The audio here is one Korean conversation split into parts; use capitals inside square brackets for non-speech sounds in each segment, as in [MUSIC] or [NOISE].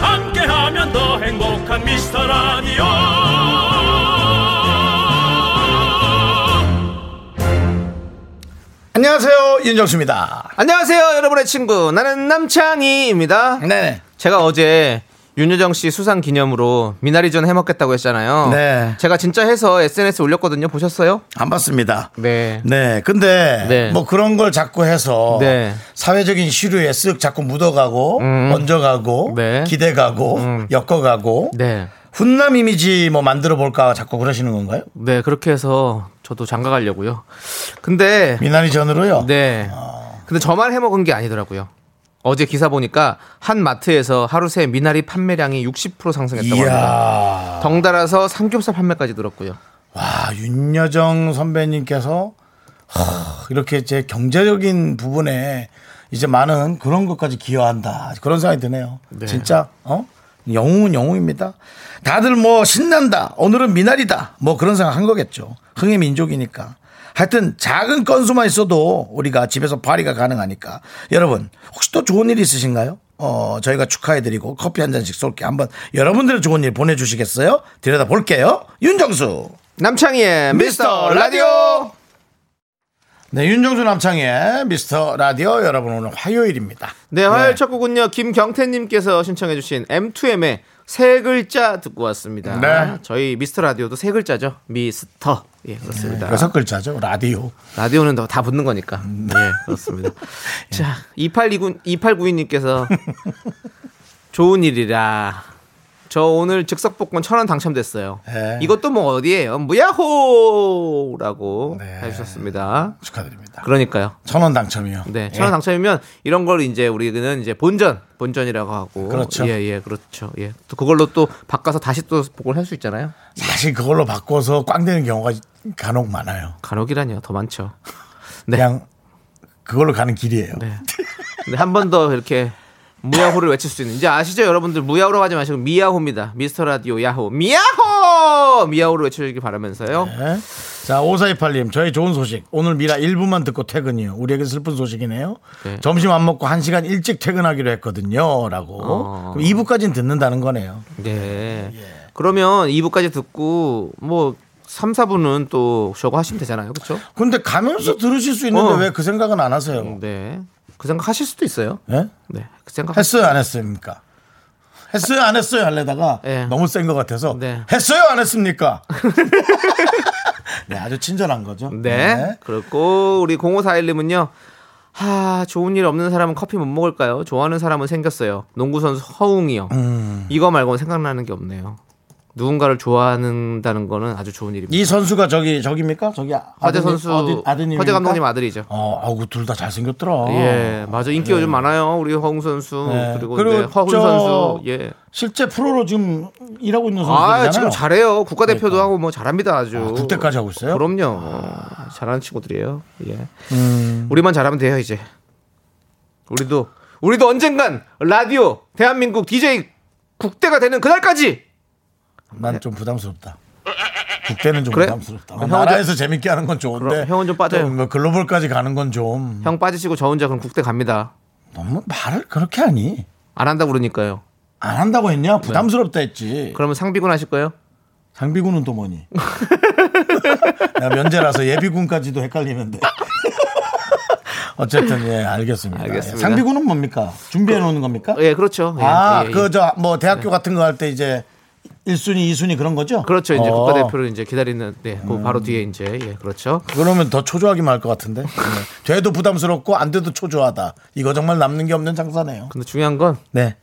함께하면 더 행복한 미스터 라디오 안녕하세요 윤정수입니다. 안녕하세요, 여러분의 친구. 나는 남창희입니다. 네. 제가 어제 윤여정 씨 수상 기념으로 미나리전 해 먹겠다고 했잖아요. 네. 제가 진짜 해서 SNS에 올렸거든요. 보셨어요? 안 봤습니다. 네. 네, 근데 네. 뭐 그런 걸 자꾸 해서 네. 사회적인 시류에 쓱 자꾸 묻어가고 얹어가고 네. 기대가고 엮어가고 네. 훈남 이미지 뭐 만들어 볼까 자꾸 그러시는 건가요? 네, 그렇게 해서 저도 장가 가려고요. 근데 미나리 전으로요? 네. 근데 저만 해 먹은 게 아니더라고요. 어제 기사 보니까 한 마트에서 하루 새 미나리 판매량이 60% 상승했다고 합니다. 이야, 덩달아서 삼겹살 판매까지 늘었고요. 와 윤여정 선배님께서 하, 이렇게 제 경제적인 부분에 이제 많은 그런 것까지 기여한다 그런 생각이 드네요. 진짜 어 영웅은 영웅입니다. 다들 뭐 신난다 오늘은 미나리다 뭐 그런 생각 한 거겠죠. 흥의 민족이니까. 하여튼 작은 건수만 있어도 우리가 집에서 발휘가 가능하니까 여러분 혹시 또 좋은 일 있으신가요? 어 저희가 축하해드리고 커피 한 잔씩 쏠게 한번 여러분들의 좋은 일 보내주시겠어요? 들여다 볼게요. 윤정수. 남창희의 미스터 라디오. 네, 윤정수 남창의 미스터 라디오 여러분 오늘 화요일입니다. 네, 화요일 첫 곡은요. 김경태님께서 신청해주신 M2M의 세 글자 듣고 왔습니다. 네. 저희 미스터 라디오도 세 글자죠. 미스터. 예, 그렇습니다. 여섯 글자죠. 라디오. 라디오는 더- 다 붙는 거니까. 예, 그렇습니다. [LAUGHS] 자, 2829, 2892님께서 [LAUGHS] 좋은 일이라. 저 오늘 즉석복권 천 원 당첨됐어요. 네. 이것도 뭐 어디예요? 무야호라고 네. 해주셨습니다. 축하드립니다. 그러니까요. 천 원 당첨이요. 네, 예. 천원 당첨이면 이런 걸 이제 우리는 이제 본전, 본전이라고 하고. 그렇죠. 예, 예, 그렇죠. 예. 또 그걸로 또 바꿔서 다시 또 복권을 할 수 있잖아요. 사실 그걸로 바꿔서 꽝 되는 경우가 간혹 많아요. 간혹이라니요. 더 많죠. 네. 그냥 그걸로 가는 길이에요. 네. 한 번 더 이렇게 무야호를 외칠 수 있는 이제 아시죠 여러분들 무야호로 하지 마시고 미야호입니다 미스터 라디오 야호 미야호 미야호를 외쳐주길 바라면서요 네. 자, 5428님, 저희 좋은 소식. 오늘 미라 1부만 듣고 퇴근이요. 우리에게 슬픈 소식이네요. 네. 점심 안 먹고 1시간 일찍 퇴근하기로 했거든요. 라고. 어. 그럼 2부까지는 듣는다는 거네요. 네 예. 그러면 2부까지 듣고 뭐 3, 4부는 또 쉬고 하시면 되잖아요 그렇죠 근데 가면서 들으실 수 있는데 어. 왜그 생각은 안 하세요? 네 그 생각 하실 수도 있어요 예? 네 그 생각 했어요, 안 했습니까? 했어요, 안 했어요 하려다가 네. 너무 센 것 같아서 네. 했어요, 안 했습니까? [LAUGHS] 네, 아주 친절한 거죠. 네. 그리고 우리 0541님은요. 하, 좋은 일 없는 사람은 커피 못 먹을까요? 좋아하는 사람은 생겼어요. 농구 선수 허웅이요. 음. 이거 말고는 생각나는 게 없네요. 누군가를 좋아한다는 거는 아주 좋은 일입니다. 이 선수가 저기 저기입니까? 저기 허재 아드님, 선수 아드님입니까? 허재 감독님 아들이죠. 어, 아우 둘 다 잘생겼더라. 예, 맞아 인기가 좀 많아요. 우리 허웅 선수 네. 그리고, 그리고 네, 허훈 저- 선수. 예. 실제 프로로 지금 일하고 있는 선수잖아요. 아, 지금 잘해요. 국가대표도 하고 뭐 잘합니다 아주. 아, 국대까지 하고 있어요? 그럼요. 잘하는 친구들이에요. 예. 음. 우리만 잘하면 돼요 이제. 우리도 우리도 언젠간 라디오 대한민국 DJ 국대가 되는 그날까지. 난 좀 부담스럽다. 국대는 좀 그래? 부담스럽다. 나라에서 재밌게 하는 건 좋은데. 그럼 형은 좀 빠져요. 뭐 글로벌까지 가는 건 좀. 형 빠지시고 저 혼자 그럼 국대 갑니다. 너무 말을 그렇게 하니? 안 한다고 그러니까요. 안 한다고 했냐? 부담스럽다 했지. 그러면 상비군 하실 거예요? 상비군은 또 뭐니? [LAUGHS] 내가 면제라서 예비군까지도 헷갈리는데. [LAUGHS] 어쨌든 예 알겠습니다. 알겠습니다. 예, 상비군은 뭡니까? 준비해 놓는 겁니까? 예, 그렇죠. 예, 아, 예, 예. 그저뭐 대학교 같은 거 할 때 이제 1순위, 2순위 그런 거죠? 그렇죠. 이제 어. 국가대표를 이제 기다리는 네, 그 바로 뒤에 이제 예, 그렇죠. 그러면 더 초조하기만 할 것 같은데. 네. 돼도 부담스럽고 안 돼도 초조하다. 이거 정말 남는 게 없는 장사네요. 근데 중요한 건 네.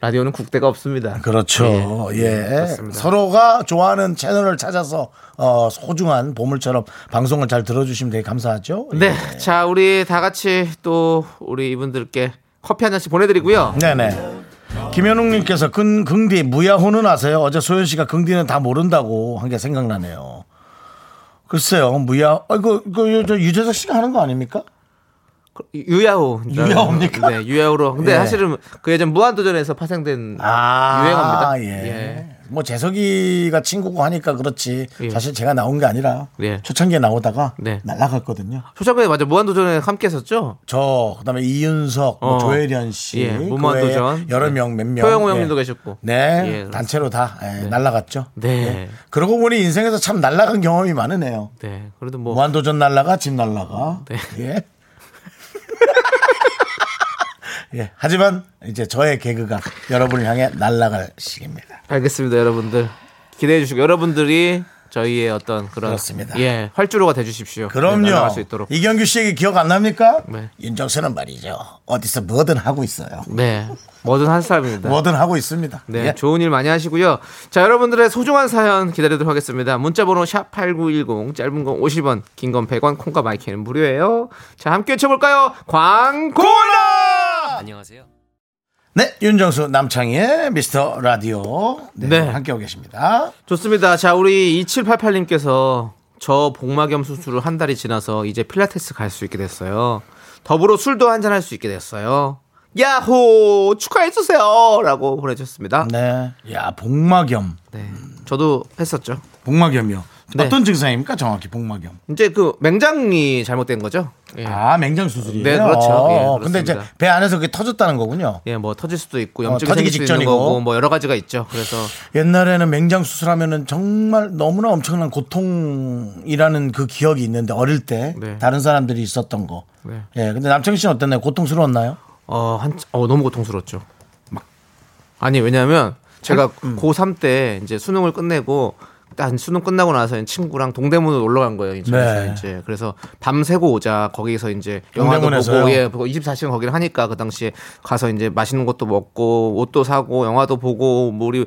라디오는 국대가 없습니다. 그렇죠. 예. 그렇습니다. 서로가 좋아하는 채널을 찾아서 어, 소중한 보물처럼 방송을 잘 들어주시면 되게 감사하죠. 네, 자 우리 다 같이 또 우리 이분들께 커피 한 잔씩 보내드리고요. 네네. 김현웅님께서 근, 긍디 무야호는 아세요? 어제 소연 씨가 긍디는 다 모른다고 한 게 생각나네요. 글쎄요, 무야, 아, 이거, 이거, 저 유재석 씨가 하는 거 아닙니까? 유야호. 유야호입니까? 네, 유야호로. 근데 예. 사실은 그 예전 무한도전에서 파생된 아, 유행어입니다. 예. 예. 뭐 재석이가 친구고 하니까 그렇지. 예. 사실 제가 나온 게 아니라 예. 초창기에 나오다가 네. 날라갔거든요. 초창기에 맞아 무한도전에 함께 했었죠. 저 그다음에 이윤석, 뭐 어. 조혜련 씨, 예, 그 무한도전. 여러 명 몇 명, 표영호 예. 형님도 계셨고. 네, 예. 단체로 다 예, 날라갔죠. 네. 예. 그러고 보니 인생에서 참 날라간 경험이 많으네요. 네. 그래도 뭐 무한도전 날라가 집 날라가. 네. 예. 예. 하지만 이제 저의 개그가 여러분을 향해 날아갈 시기입니다. 알겠습니다, 여러분들. 기대해 주시고 여러분들이 저희의 어떤 그런 그렇습니다. 예, 활주로가 돼 주십시오. 네, 그럼요. 수 있도록. 이경규 씨에게 기억 안 납니까? 네. 윤정수는 말이죠. 어디서 뭐든 하고 있어요. 네. 뭐든 한 사람입니다. 뭐든 하고 있습니다. 네, 예. 좋은 일 많이 하시고요. 자, 여러분들의 소중한 사연 기다리도록 하겠습니다. 문자 번호 샵 #8910 짧은 건 50원, 긴 건 100원, 콩과 마이크는 무료예요. 자, 함께 외쳐볼까요? 광고라. 안녕하세요. 네, 윤정수 남창희의 미스터 라디오 네, 네. 함께하고 계십니다. 좋습니다. 자, 우리 2788님께서 저 복막염 수술을 한 달이 지나서 이제 필라테스 갈 수 있게 됐어요. 더불어 술도 한잔 할 수 있게 됐어요. 야호! 축하해 주세요! 라고 보내주셨습니다. 네, 야 복막염, 네. 저도 했었죠. 복막염이요. 네. 어떤 증상입니까? 정확히 복막염. 이제 그 맹장이 잘못된 거죠. 예. 아 맹장 수술이에요. 네, 그렇죠. 어, 예, 근데 이제. 배 안에서 그게 터졌다는 거군요. 예, 뭐 터질 수도 있고 어, 염증이 터지기 수도 있는 직전이고. 거고 뭐 여러 가지가 있죠. 그래서 옛날에는 맹장 수술하면은 정말 너무나 엄청난 고통이라는 그 기억이 있는데 어릴 때 네. 다른 사람들이 있었던 거. 네. 예, 근데 남창희 씨는 어땠나요? 고통스러웠나요? 어, 한, 어, 너무 고통스러웠죠. 막. 아니, 왜냐면 제가 음. 고3 때 이제 수능을 끝내고 딱 수능 끝나고 나서 친구랑 동대문으로 놀러 간 거예요. 인천에서 네. 이제. 그래서 밤새고 오자. 거기서 이제 영화도 동대문에서요? 보고, 예, 보고 24시간 거기를 하니까 그 당시에 가서 이제 맛있는 것도 먹고 옷도 사고 영화도 보고 뭐 우리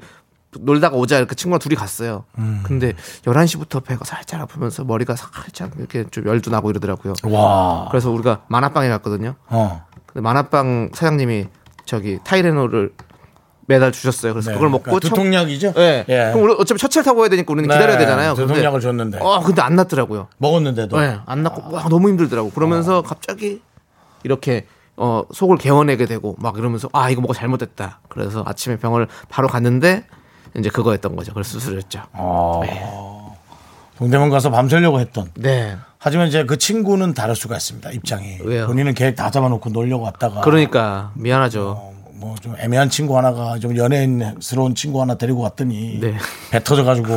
놀다가 오자 이렇게 친구랑 둘이 갔어요. 음. 근데 11시부터 배가 살짝 아프면서 머리가 살짝 이렇게 좀 열도 나고 이러더라고요. 와. 그래서 우리가 만화방에 갔거든요. 어. 근데 만화방 사장님이 저기 타이레놀을 매달 주셨어요. 그래서 네. 그걸 먹고 그러니까 두통약이죠? 네. 예. 그럼 우리 어차피 첫차를 타고 가야 되니까 우리는 네, 기다려야 되잖아요. 두통약을 줬는데. 어, 근데 안 났더라고요. 먹었는데도. 네, 안 났고 와 너무 힘들더라고. 그러면서 어. 갑자기 이렇게 어 속을 개워내게 되고 막 이러면서 아 이거 뭐가 잘못됐다. 그래서 아침에 병원을 바로 갔는데 이제 그거였던 거죠. 그래서 수술했죠. 동대문 가서 밤새려고 했던. 네. 하지만 이제 그 친구는 다를 수가 있습니다. 입장이. 왜요? 본인은 계획 다 잡아놓고 놀려고 왔다가. 그러니까 미안하죠. 뭐 좀 애매한 친구 하나가 좀 연예인스러운 친구 하나 데리고 왔더니 네. 배 터져가지고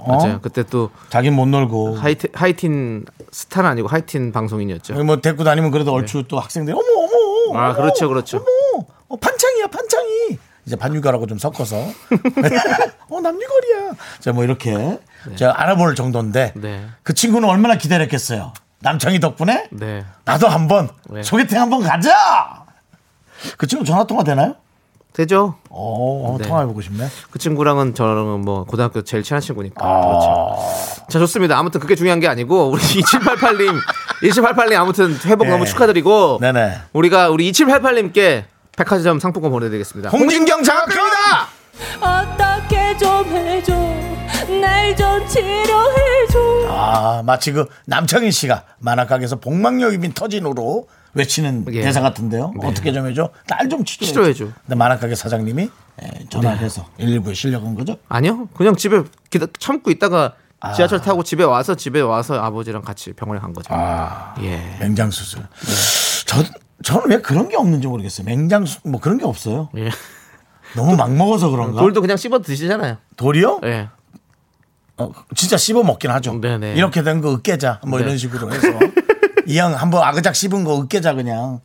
어? 맞아요. 그때 또 자긴 못 놀고 하이틴, 하이틴 스타는 아니고 하이틴 방송인이었죠. 뭐 데리고 다니면 그래도 얼추 또 학생들이 어머 어머 아, 어머, 그렇죠, 그렇죠. 어머 어, 판창이야 판창이 이제 반유가라고 좀 섞어서 [LAUGHS] [LAUGHS] 어 남유걸이야 자뭐 이렇게 제가 알아볼 정도인데 네. 그 친구는 얼마나 기다렸겠어요 남창희 덕분에 네. 나도 한번 네. 소개팅 한번 가자 그 친구 전화 통화 되나요? 되죠. 어, 어 네. 통화해보고 싶네. 그 친구랑은 저랑은 뭐 고등학교 제일 친한 친구니까. 아. 그렇죠. 자, 좋습니다. 아무튼 그게 중요한 게 아니고 우리 [LAUGHS] 2788님, 2788님 아무튼 회복 네. 너무 축하드리고 네네. 우리가 우리 2788님께 백화점 상품권 보내드리겠습니다. 홍진경 장학금이다. 어떻게 좀 해줘 날 좀 치료해줘 아 마치 그 남창희 씨가 만화가게에서 복막여 입인 터진으로 외치는 예. 대사 같은데요. 어떻게 좀 해줘? 날좀 치료해줘. 치료해줘. 근데 만화가게 사장님이 예, 전화해서 119에 실려간 거죠? 아니요. 그냥 집에 기다, 참고 있다가 아. 지하철 타고 집에 와서 집에 와서 아버지랑 같이 병원에 간 거죠. 아 예. 맹장 수술. 저 저는 왜 그런 게 없는지 모르겠어요. 맹장 수, 뭐 그런 게 없어요. 예. 너무 막 먹어서 그런가? 돌도 그냥 씹어 드시잖아요. 돌이요? 예. 어, 진짜 씹어 먹긴 하죠. 네네. 이렇게 된 거 으깨자 뭐 네. 이런 식으로 해서 [LAUGHS] 이왕 한번 아그작 씹은 거 으깨자 그냥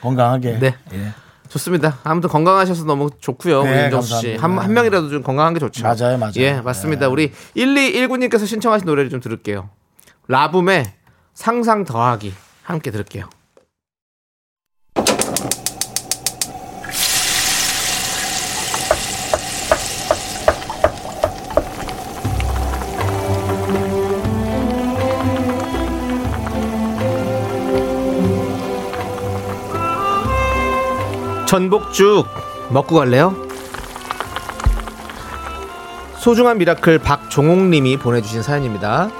건강하게. 네. 예. 좋습니다. 아무튼 건강하셔서 너무 좋고요. 네, 윤정수 씨. 한, 한 명이라도 좀 건강한 게 좋죠. 맞아요, 맞아요. 예, 맞습니다. 우리 1219님께서 신청하신 노래를 좀 들을게요. 라붐의 상상 더하기 함께 들을게요. 전복죽 먹고 갈래요? 소중한 miracle 박종옥님이 보내주신 사연입니다.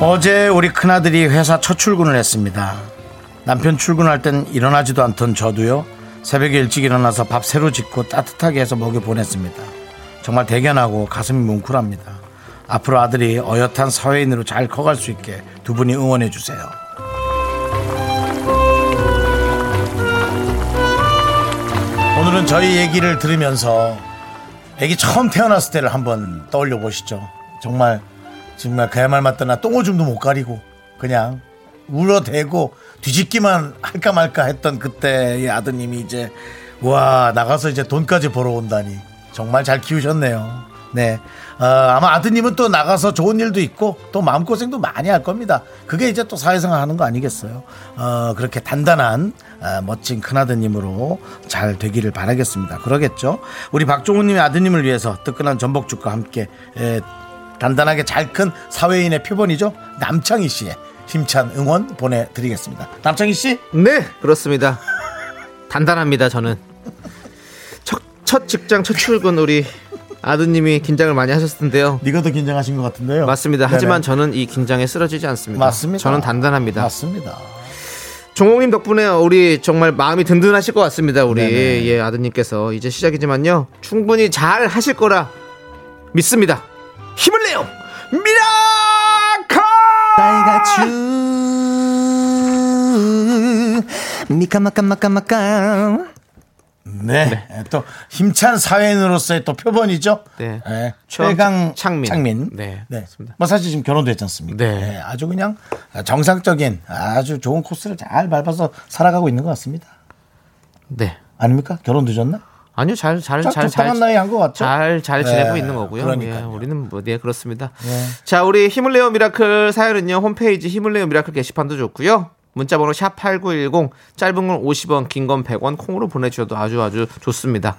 어제 우리 큰아들이 회사 첫 출근을 했습니다. 남편 출근할 땐 일어나지도 않던 저도요. 새벽에 일찍 일어나서 밥 새로 짓고 따뜻하게 해서 먹여 보냈습니다. 정말 대견하고 가슴이 뭉클합니다. 앞으로 아들이 어엿한 사회인으로 잘 커갈 수 있게 두 분이 응원해 주세요. 오늘은 저희 얘기를 들으면서 애기 처음 태어났을 때를 한번 떠올려 보시죠. 정말 정말 그야말 맞더나 똥오줌도 못 가리고 그냥 울어대고 뒤집기만 할까 말까 했던 그때의 아드님이 이제 와 나가서 이제 돈까지 벌어온다니 정말 잘 키우셨네요. 네. 어, 아마 아드님은 또 나가서 좋은 일도 있고 또 마음고생도 많이 할 겁니다. 그게 이제 또 사회생활 하는 거 아니겠어요? 어, 그렇게 단단한 어, 멋진 큰아드님으로 잘 되기를 바라겠습니다. 그러겠죠? 우리 박종훈님의 아드님을 위해서 뜨끈한 전복죽과 함께 에, 단단하게 잘 큰 사회인의 표본이죠. 남창희 씨의 힘찬 응원 보내드리겠습니다. 남창희 씨? 네, 그렇습니다. 단단합니다, 저는. 첫, 첫 직장, 첫 출근 우리 아드님이 긴장을 많이 하셨을 텐데요. 네가 더 긴장하신 것 같은데요. 맞습니다. 네네. 하지만 저는 이 긴장에 쓰러지지 않습니다. 맞습니다. 저는 단단합니다. 맞습니다. 종홍님 덕분에 우리 정말 마음이 든든하실 것 같습니다. 우리 네네. 예, 아드님께서 이제 시작이지만요. 충분히 잘 하실 거라 믿습니다. 힘을 내요. miracle! 미카마카마카마카 네. 또 힘찬 사회인으로서의 또 표본이죠. 네. 네. 최강 창민. 창민. 네, 맞습니다. 뭐 사실 지금 결혼도 했지 않습니까? 네. 아주 그냥 정상적인 아주 좋은 코스를 잘 밟아서 살아가고 있는 것 같습니다. 네. 아닙니까? 결혼 늦었나? 아니요, 잘, 잘, 딱 잘, 적당한 나이 한 것 같죠? 잘, 잘 지내고 네, 있는 거고요. 그러니까요. 예, 우리는 뭐, 네, 그렇습니다. 자, 우리 내요 미라클 사연은요, 홈페이지 내요 미라클 게시판도 좋고요. 문자번호 샵 8910, 짧은 건 50원, 긴 건 100원, 콩으로 보내주셔도 아주 아주 좋습니다.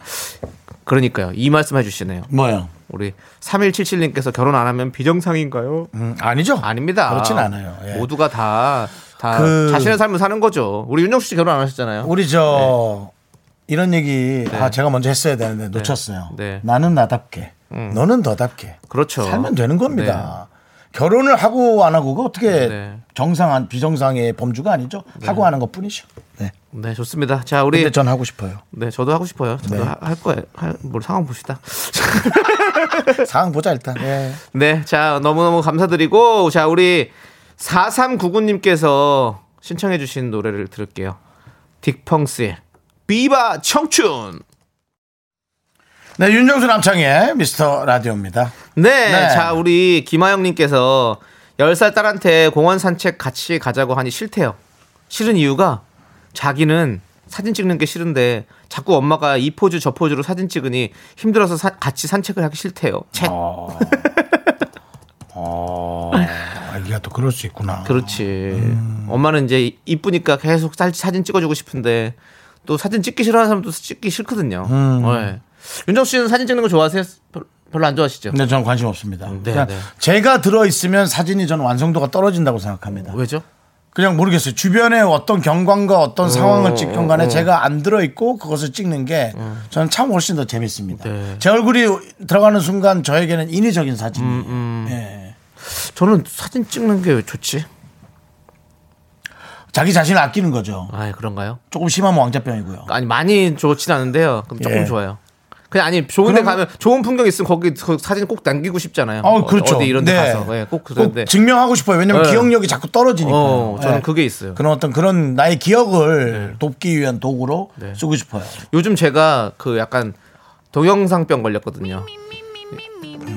그러니까요, 이 말씀 해주시네요. 뭐요? 우리 3177님께서 결혼 안 하면 비정상인가요? 음, 아니죠. 아닙니다. 그렇진 않아요. 예. 모두가 다, 다 그- 자신의 삶을 사는 거죠. 우리 윤정수 씨 결혼 안 하셨잖아요. 우리 저 이런 얘기 아 제가 먼저 했어야 되는데 놓쳤어요. 네. 나는 나답게, 너는 너답게. 그렇죠. 살면 되는 겁니다. 결혼을 하고 안 하고가 어떻게 네. 정상한 비정상의 범주가 아니죠. 하고 하는 것 뿐이죠. 네. 네, 좋습니다. 자, 우리 근데 전 하고 싶어요. 네, 저도 하고 싶어요. 저도 네. 하- 할 거예요. 할, 뭘 상황 봅시다. [LAUGHS] 상황 보자 일단. 네. 네, 자, 너무너무 감사드리고, 자, 우리 4399 님께서 신청해 주신 노래를 들을게요. 딕펑스의 비바 청춘! 네, 윤정수 남창의 미스터 라디오입니다. 네, 네. 자, 우리 김하영님께서 10살 딸한테 공원 산책 같이 가자고 하니 싫대요. 싫은 이유가 자기는 사진 찍는 게 싫은데 자꾸 엄마가 이 포즈 저 포즈로 사진 찍으니 힘들어서 사- 같이 산책을 하기 싫대요. 책. 어. 어. 아기가 또 그럴 수 있구나. 그렇지. 음. 엄마는 이제 이쁘니까 계속 사- 사진 찍어주고 싶은데 또 사진 찍기 싫어하는 사람도 찍기 싫거든요. 음. 네. 윤정수 씨는 사진 찍는 거 좋아하세요? 별- 별로 안 좋아하시죠? 근데 저는 관심 없습니다. 네, 그냥 네. 제가 들어 있으면 사진이 저는 완성도가 떨어진다고 생각합니다. 왜죠? 그냥 모르겠어요. 주변에 어떤 경관과 어떤 상황을 찍건 간에 제가 안 들어 있고 그것을 찍는 게 저는 참 훨씬 더 재밌습니다. 네. 제 얼굴이 들어가는 순간 저에게는 인위적인 사진이에요. 음, 예. 저는 사진 찍는 게 왜 좋지? 자기 자신을 아끼는 거죠. 아, 그런가요? 조금 심하면 왕자병이고요. 아니 많이 좋진 않은데요. 그럼 조금 예. 좋아요. 그냥 아니 좋은데 그러면- 가면 좋은 풍경 있으면 거기 그 사진 꼭 남기고 싶잖아요. 어, 그렇죠. 어디 이런 데 네. 가서 예, 꼭 그런데 증명하고 싶어요. 왜냐면 네. 기억력이 자꾸 떨어지니까. 어, 저는 그게 있어요. 그런 어떤 그런 나의 기억을 돕기 위한 도구로 네. 쓰고 싶어요. 요즘 제가 그 약간 동영상병 걸렸거든요.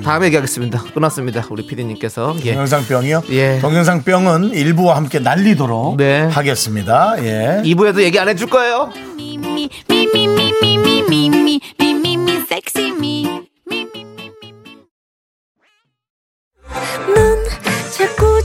다음에 얘기하겠습니다. 끝났습니다. 우리 피디님께서 예. 동영상병이요? 예. 동영상병은 일부와 함께 날리도록 네. 하겠습니다. 예. 2부에도 얘기 안 해줄 거예요.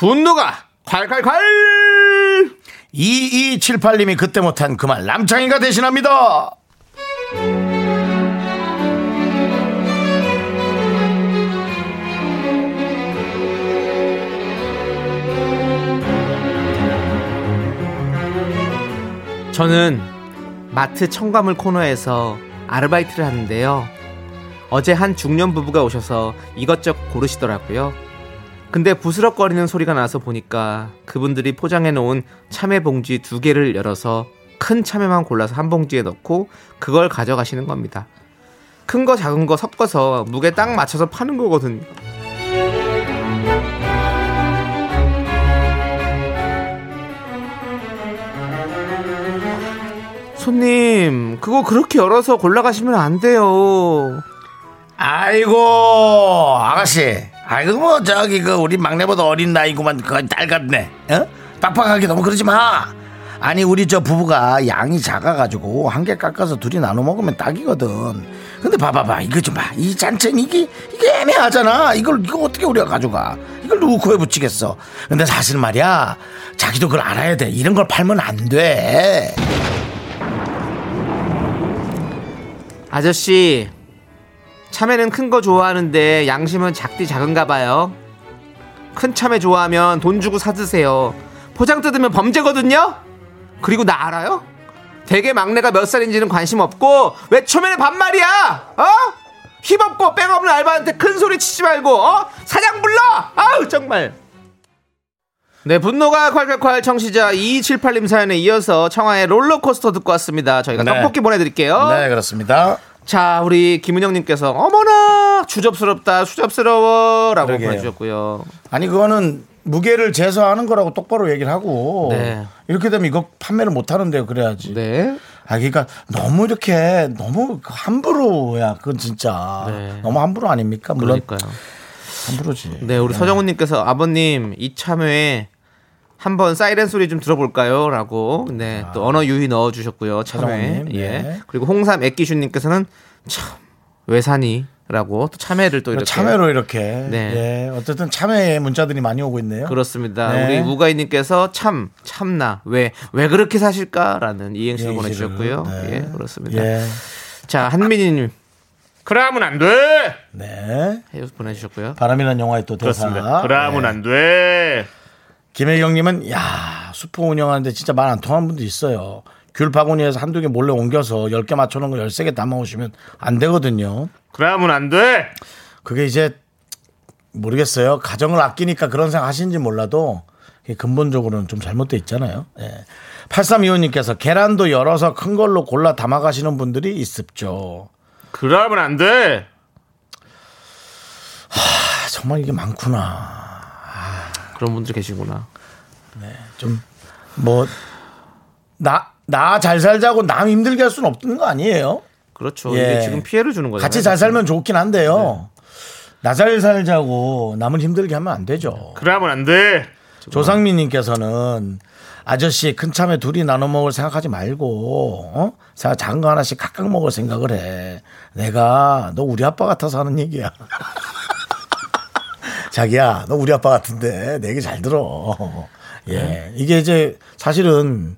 분노가 콸콸콸 2278님이 그때 못한 그 말 남창희가 대신합니다 저는 마트 청가물 코너에서 아르바이트를 하는데요. 어제 한 중년 부부가 오셔서 이것저것 고르시더라고요. 근데 부스럭거리는 소리가 나서 보니까 그분들이 포장해 놓은 참외 봉지 두 개를 열어서 큰 참외만 골라서 한 봉지에 넣고 그걸 가져가시는 겁니다. 큰 거 작은 거 섞어서 무게 딱 맞춰서 파는 거거든요. 손님, 그거 그렇게 열어서 골라가시면 안 돼요. 아이고 아가씨 아이고 뭐 저기 그 우리 막내보다 어린 나이구만 그건 딸 같네. 어? 빡빡하게 너무 그러지 마. 아니 우리 저 부부가 양이 작아가지고 한 개 깎아서 둘이 나눠 먹으면 딱이거든. 근데 봐봐봐. 이거 좀 봐 이 잔챙 이게 이게 애매하잖아. 이걸 이거 어떻게 우리가 가져가? 이걸 누구 코에 붙이겠어? 근데 사실 말이야 자기도 그걸 알아야 돼. 이런 걸 팔면 안 돼. 아저씨, 참외는 큰 거 좋아하는데 양심은 작디 작은가 봐요. 큰 참외 좋아하면 돈 주고 사드세요. 포장 뜯으면 범죄거든요? 그리고 나 알아요? 대개 막내가 몇 살인지는 관심 없고 왜 초면에 반말이야? 어? 힘없고 뺑없는 알바한테 큰 소리 치지 말고 어? 사장 불러! 아우 정말 네 분노가 콸콸콸 청취자 2278님 사연에 이어서 청하의 롤러코스터 듣고 왔습니다 저희가 네. 떡볶이 보내드릴게요 네 그렇습니다 자, 우리 김은영님께서 어머나 추접스럽다, 추접스러워라고 그러게요. 보내주셨고요. 아니 그거는 무게를 재서하는 거라고 똑바로 얘기를 하고 네. 이렇게 되면 이거 판매를 못 하는데요 그래야지 네, 아 그러니까 너무 이렇게 너무 함부로야 그건 진짜 네. 너무 함부로 아닙니까 물론 그러니까요. 함부로지 네, 우리 서정훈님께서 아버님 이 참외에 한번 사이렌 소리 좀 들어볼까요?라고 네, 또 언어 유희 넣어주셨고요. 참외. 서정훈님, 예. 네. 그리고 홍삼 애기슈님께서는 참 외산이라고 또 참외를 또 이렇게 참외로 이렇게 네. 예, 어쨌든 참외의 문자들이 많이 오고 있네요 그렇습니다. 네. 우리 우가이님께서 참 참나 왜 왜 그렇게 사실까라는 이행시를 이행시를, 보내주셨고요. 네. 예, 그렇습니다. 예. 자 한민희님 그러면 안 돼. 네해 보내주셨고요. 바람이라는 영화의 또 대사 그렇습니다. 그러면 네. 안 돼. 김혜경님은 야 슈퍼 운영하는데 진짜 말 안 통하는 분도 있어요. 귤 바구니에서 한두 개 몰래 옮겨서 10개 맞춰놓은 거 13개 담아오시면 안 되거든요. 그러면 안 돼. 그게 이제 모르겠어요. 가정을 아끼니까 그런 생각 하시는지 몰라도 근본적으로는 좀 잘못돼 있잖아요. 예. 8325님께서 계란도 열어서 큰 걸로 골라 담아가시는 분들이 있습죠. 그러면 안 돼. 아, 정말 이게 많구나. 그런 분들 계시구나. 좀뭐나 나 잘 살자고 남 힘들게 할 수는 없는 거 아니에요? 그렇죠. 예. 이게 지금 피해를 주는 거잖아요. 같이 잘 살면 좋긴 한데요. 나잘 살자고 남을 힘들게 하면 안 되죠. 그러면 안 돼. 조상민님께서는 아저씨 큰 참에 둘이 나눠 먹을 생각하지 말고 어? 자, 작은 거 하나씩 각각 먹을 생각을 해. 내가 너 우리 아빠 같아서 하는 얘기야. [LAUGHS] 자기야 너 우리 아빠 같은데 내 얘기 잘 들어. 예 이게 이제 사실은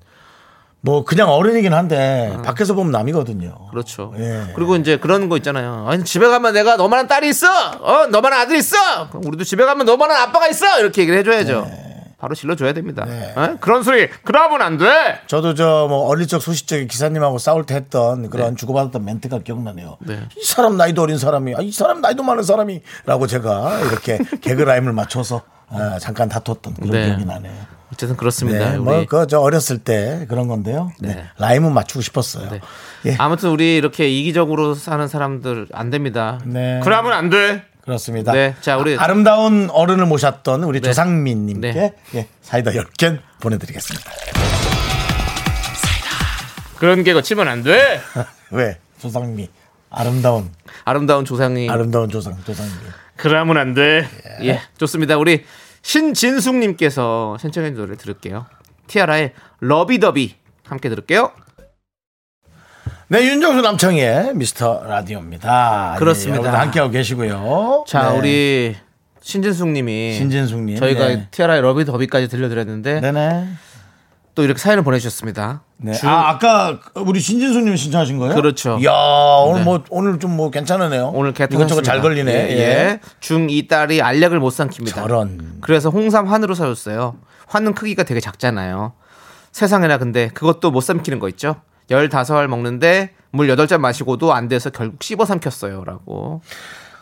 뭐 그냥 어른이긴 한데 밖에서 보면 남이거든요. 그렇죠. 예. 그리고 이제 그런 거 있잖아요. 아니 집에 가면 내가 너만한 딸이 있어. 어, 너만한 아들이 있어. 그럼 우리도 집에 가면 너만한 아빠가 있어. 이렇게 얘기를 해줘야죠. 바로 질러줘야 됩니다. 네. 어? 그런 소리. 그러면 안 돼. 저도 저 뭐 어릴 적 소식 적에 기사님하고 싸울 때 했던 그런 주고받았던 멘트가 기억나네요. 네. 이 사람 나이도 어린 사람이, 아, 이 사람 나이도 많은 사람이라고 제가 이렇게 [LAUGHS] 개그 라임을 맞춰서 아, 잠깐 다퉜던 그런 네. 기억이 나네요. 어쨌든 그렇습니다. 네, 우리 뭐그 저 어렸을 때 그런 건데요. 네. 네. 라임은 맞추고 싶었어요. 네. 예, 아무튼 우리 이렇게 이기적으로 사는 사람들 안 됩니다. 네, 그러면 안 돼. 그렇습니다. 네, 자 우리 아 름다운 어른을 모셨던 우리 네. 조상민 님께 네. 예, 사이다 10개 보내 드리겠습니다. 그런 개 거치면 안 돼. [LAUGHS] 왜? 조상미. 아름다운, 아름다운 조상이 아름다운 조상, 조상미. 그러면 안 돼. 예, 좋습니다. 우리 신진숙 님께서 신청해 노래 들을게요. 티아라의 러비더비 함께 들을게요. 네, 윤정수 남창의 미스터 라디오입니다. 그렇습니다. 네, 함께하고 계시고요. 자, 네. 우리 신진숙님이 신진숙님. 저희가 네. 티아라의 러비 더비까지 들려드렸는데 네네. 또 이렇게 사연을 보내주셨습니다. 네. 주- 아, 아까 우리 신진수님 신청하신 거예요? 그렇죠. 이야, 오늘 네. 뭐, 오늘 좀 뭐 괜찮으네요. 오늘 개통 이것저것 잘 걸리네. 예. 예. 중2 딸이 알약을 못 삼킵니다. 저런. 그래서 홍삼 환으로 사줬어요. 환은 크기가 되게 작잖아요. 세상에나 근데 그것도 못 삼키는 거 있죠. 15알 먹는데 물 8잔 마시고도 안 돼서 결국 씹어 삼켰어요. 라고.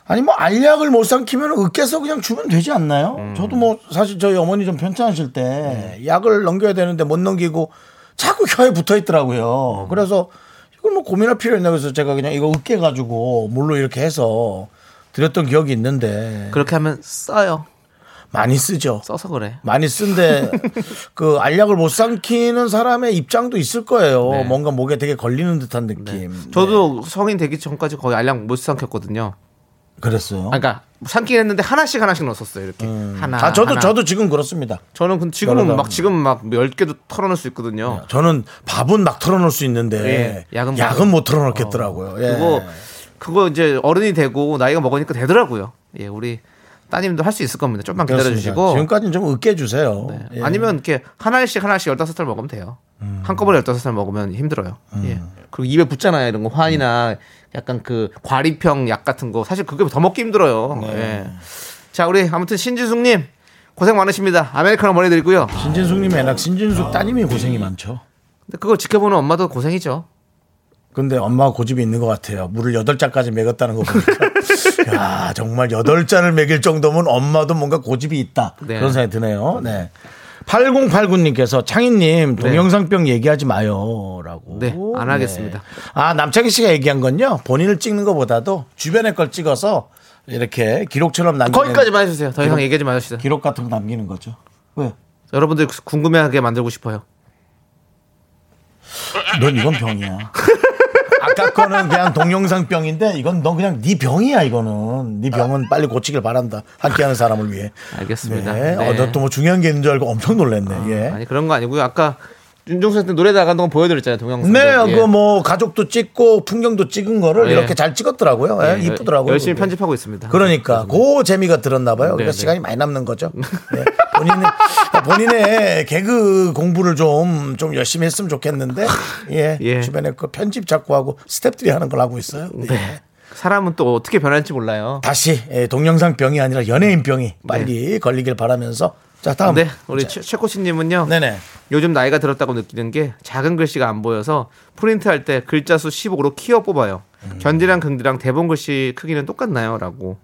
아니 뭐 알약을 못 삼키면 으깨서 그냥 주면 되지 않나요? 음. 저도 뭐 사실 저희 어머니 좀 편찮으실 때 네. 약을 넘겨야 되는데 못 넘기고 자꾸 혀에 붙어 음. 있더라고요. 그래서 이걸 뭐 고민할 필요 있나 그래서 제가 그냥 이거 으깨 가지고 물로 이렇게 해서 드렸던 기억이 있는데 그렇게 하면 써요. 많이 쓰죠. 써서 그래. 많이 쓴데 [LAUGHS] 그 알약을 못 삼키는 사람의 입장도 있을 거예요. 네. 뭔가 목에 되게 걸리는 듯한 느낌. 저도 성인 되기 전까지 거의 알약 못 삼켰거든요. 네. 그랬어요. 아, 그러니까 삼긴 했는데 하나씩 하나씩 넣었었어요. 이렇게 하나. 아 저도 하나. 저도 지금 그렇습니다. 저는 지금은 막 당- 지금 막 10개도 털어놓을 수 있거든요. 저는 밥은 막 털어놓을 수 있는데 예, 약은 약은, 못- 못 털어놓겠더라고요. 예. 그거 그거 이제 어른이 되고 나이가 먹으니까 되더라고요. 예, 우리 따님도 할 수 있을 겁니다. 좀만 기다려. 주시고 지금까지는 좀 으깨 주세요. 네. 예. 아니면 이렇게 하나씩 하나씩 15살 먹으면 돼요. 한꺼번에 15살 먹으면 힘들어요. 예. 그리고 입에 붙잖아요. 이런 거 환이나 약간 그 과리평 약 같은 거 사실 그게 더 먹기 힘들어요. 예. 자, 우리 아무튼 신지숙 님 고생 많으십니다. 아메리카노 보내 드리고요. 신진숙님의 애낙 신진숙 따님이 고생이 많죠. 근데 그걸 지켜보는 엄마도 고생이죠. 근데 엄마가 고집이 있는 것 같아요. 물을 여덟 잔까지 먹였다는 거 보니까. [LAUGHS] 야, 정말 여덟 잔을 먹일 정도면 엄마도 뭔가 고집이 있다. 네. 그런 생각이 드네요. 네. 8089님께서 창희님 동영상병 얘기하지 마요 라고. 네, 안 하겠습니다. 아 남창희 씨가 얘기한 건요. 본인을 찍는 것보다도 주변의 걸 찍어서 이렇게 기록처럼 남기는 거기까지만 해주세요. 더 이상 기록- 얘기하지 마시다. 기록 같은 거 남기는 거죠. 왜? 여러분들 궁금해하게 만들고 싶어요. 넌 이건 병이야. [LAUGHS] 아까 거는 그냥 동영상병인데 이건 너 그냥 네 병이야 이거는. 네 병은 빨리 고치길 바란다. 함께하는 사람을 위해. 알겠습니다. 네. 네. 어, 너또뭐 중요한 게 있는 줄 알고 엄청 놀랐네. 예. 아니 그런 거 아니고요. 아까 윤종수한테 노래 나간 동안 보여드렸잖아요. 동영상. 네, 그뭐 가족도 찍고 풍경도 찍은 거를 예. 이렇게 잘 찍었더라고요. 예, 이쁘더라고요. 열심히 그게. 편집하고 있습니다. 그러니까 그 재미가 들었나 봐요. 그러니까 네, 네. 시간이 많이 남는 거죠. [LAUGHS] 네. 본인의 본인의 개그 공부를 좀좀 열심히 했으면 좋겠는데 예, 예. 주변에 그 편집 자꾸 하고 스탭들이 하는 걸 하고 있어요. 예. 사람은 또 어떻게 변할지 몰라요. 다시 예, 동영상 병이 아니라 연예인 병이 빨리 걸리길 바라면서 자 다음 네, 우리 최, 최 코치님은요. 네네 요즘 나이가 들었다고 느끼는 게 작은 글씨가 안 보여서 프린트할 때 글자 수 15로 키워 뽑아요. 음. 견디랑 긍디랑 대본 글씨 크기는 똑같나요? 라고.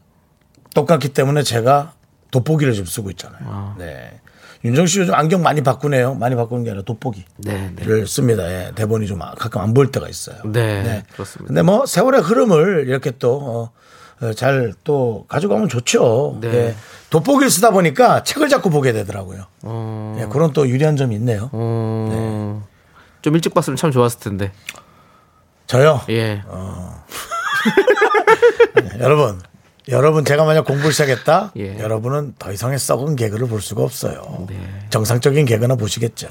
똑같기 때문에 제가 돋보기를 좀 쓰고 있잖아요. 네. 윤정 씨 요즘 안경 많이 바꾸네요. 많이 바꾸는 게 아니라 돋보기를 네, 네. 씁니다. 예, 대본이 좀 가끔 안 보일 때가 있어요. 네, 그렇습니다. 근데 뭐 세월의 흐름을 이렇게 또 잘 또 가져가면 좋죠. 네. 예. 돋보기를 쓰다 보니까 책을 자꾸 보게 되더라고요. 어, 예, 그런 또 유리한 점이 있네요. 어, 좀 일찍 봤으면 참 좋았을 텐데. 저요. 예. 네, [LAUGHS] 여러분. 여러분 제가 만약 공부를 시작했다. 예. 여러분은 더 이상의 썩은 개그를 볼 수가 없어요. 네. 정상적인 개그나 보시겠죠.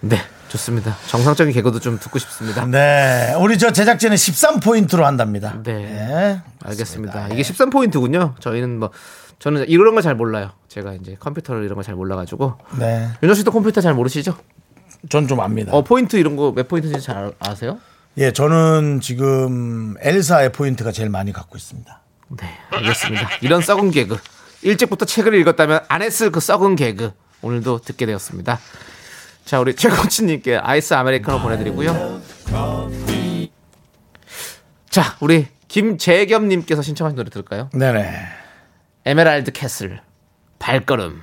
네, 좋습니다. 정상적인 개그도 좀 듣고 싶습니다. 네. 우리 저 제작진은 13포인트로 한답니다. 네. 네. 알겠습니다. 이게 13포인트군요. 저희는 뭐 저는 이런 걸 잘 몰라요. 제가 이제 컴퓨터를 이런 걸 잘 몰라 가지고 네. 윤정 씨도 컴퓨터 잘 모르시죠? 전 좀 압니다. 어 포인트 이런 거 몇 포인트인지 잘 아세요? 예, 저는 지금 엘사의 포인트가 제일 많이 갖고 있습니다. 네, 알겠습니다. 이런 썩은 개그 일찍부터 책을 읽었다면 안 했을 그 썩은 개그 오늘도 듣게 되었습니다. 자, 우리 최코치님께 아이스 아메리카노 보내드리고요. 자, 우리 김재겸님께서 신청하신 노래 들을까요? 네네. 에메랄드 캐슬 발걸음.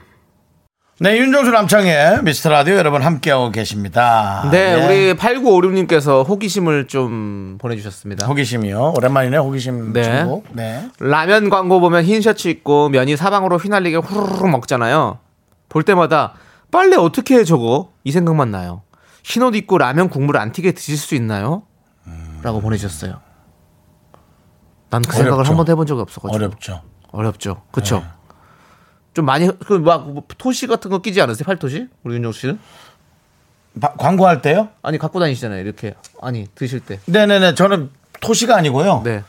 네, 윤정수 남창의 미스터 라디오 여러분 함께하고 계십니다. 네, 우리 8956님께서 호기심을 좀 보내주셨습니다. 호기심이요. 오랜만이네, 호기심 네. 친구. 네. 라면 광고 보면 흰 셔츠 입고 면이 사방으로 휘날리게 후루룩 먹잖아요. 볼 때마다 빨래 어떻게 해 저거? 이 생각만 나요. 흰옷 입고 라면 국물 안 튀게 드실 수 있나요? 라고 보내주셨어요. 난 그 생각을. 한 번도 해본 적이 없어가지고. 어렵죠. 어렵죠. 그쵸? 네. 좀 많이 그 막 토시 같은 거 끼지 않으세요? 팔토시? 우리 윤정 씨는? 바- 광고할 때요? 아니 갖고 다니시잖아요. 이렇게 아니 드실 때. 네네네. 저는 토시가 아니고요. 네.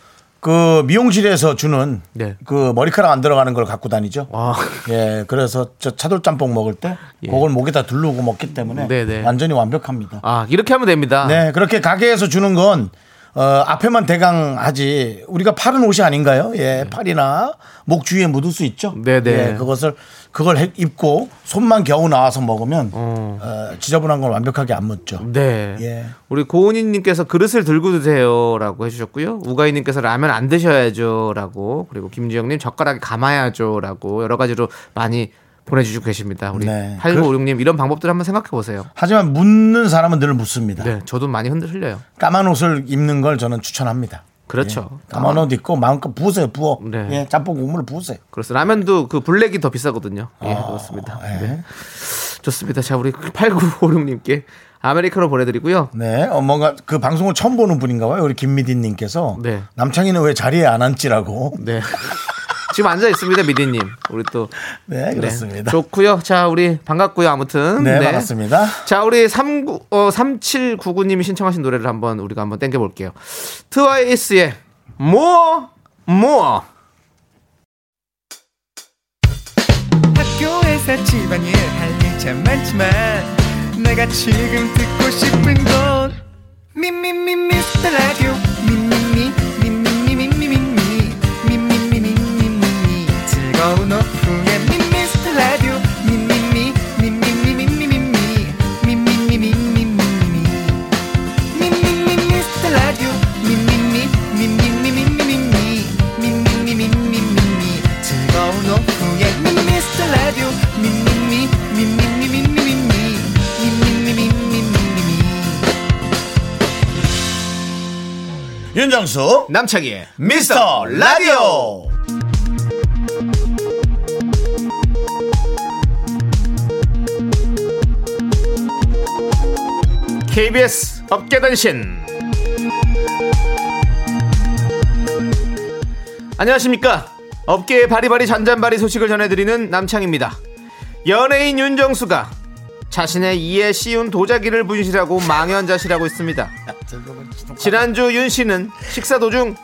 그 미용실에서 주는 네. 그 머리카락 안 들어가는 걸 갖고 다니죠. 아. [LAUGHS] 예, 그래서 저 차돌짬뽕 먹을 때 예. 그걸 목에다 두르고 먹기 때문에 네네. 완전히 완벽합니다. 아 이렇게 하면 됩니다. 네, 그렇게 가게에서 주는 건 어, 앞에만 대강 하지 우리가 팔은 옷이 아닌가요? 예, 팔이나 목 주위에 묻을 수 있죠. 네네. 예, 그것을 그걸 해- 입고 손만 겨우 나와서 먹으면 어. 어, 지저분한 걸 완벽하게 안 묻죠. 네. 예. 우리 고은희님께서 그릇을 들고 드세요라고 해주셨고요. 우가희님께서 라면 안 드셔야죠라고 그리고 김지영님 젓가락에 감아야죠라고 여러 가지로 많이 보내주시고 계십니다. 우리 네. 8956님 이런 방법들 한번 생각해 보세요. 하지만 묻는 사람은 늘 묻습니다. 네, 저도 많이 흔들 흘려요. 까만 옷을 입는 걸 저는 추천합니다. 그렇죠. 까만 옷 입고 마음껏 부으세요, 부어. 네. 예, 짬뽕 국물을 부으세요. 그렇습니다. 라면도 그 블랙이 더 비싸거든요. 예, 아, 그렇습니다. 예. 네. 좋습니다. 자, 우리 8956님께 아메리카노 보내드리고요. 네, 어, 뭔가 그 방송을 처음 보는 분인가 봐요. 우리 김미디님께서 네. 남창이는 왜 자리에 안 앉지라고. 네. [LAUGHS] 지금 앉아 있습니다, 미디님. 우리 또 네, 네, 그렇습니다. 좋고요. 자, 우리 반갑고요. 아무튼 네, 반갑습니다. 자, 우리 39 어, 3799님이 신청하신 노래를 한번 우리가 한번 땡겨 볼게요. 트와이스의 모어 모어. 학교에서 집안일 할일참 많지만 내가 지금 듣고 싶은 건 미미미 미스터 라디오 미미미 윤정수, 남창희의 미스터 라디오. KBS 업계단신. 안녕하십니까? 업계의 바리바리 잔잔바리 소식을 전해드리는 남창입니다. 연예인 윤정수가 자신의 이에 씌운 도자기를 분실하고 망연자실하고 있습니다. 지난주 윤 씨는 식사 도중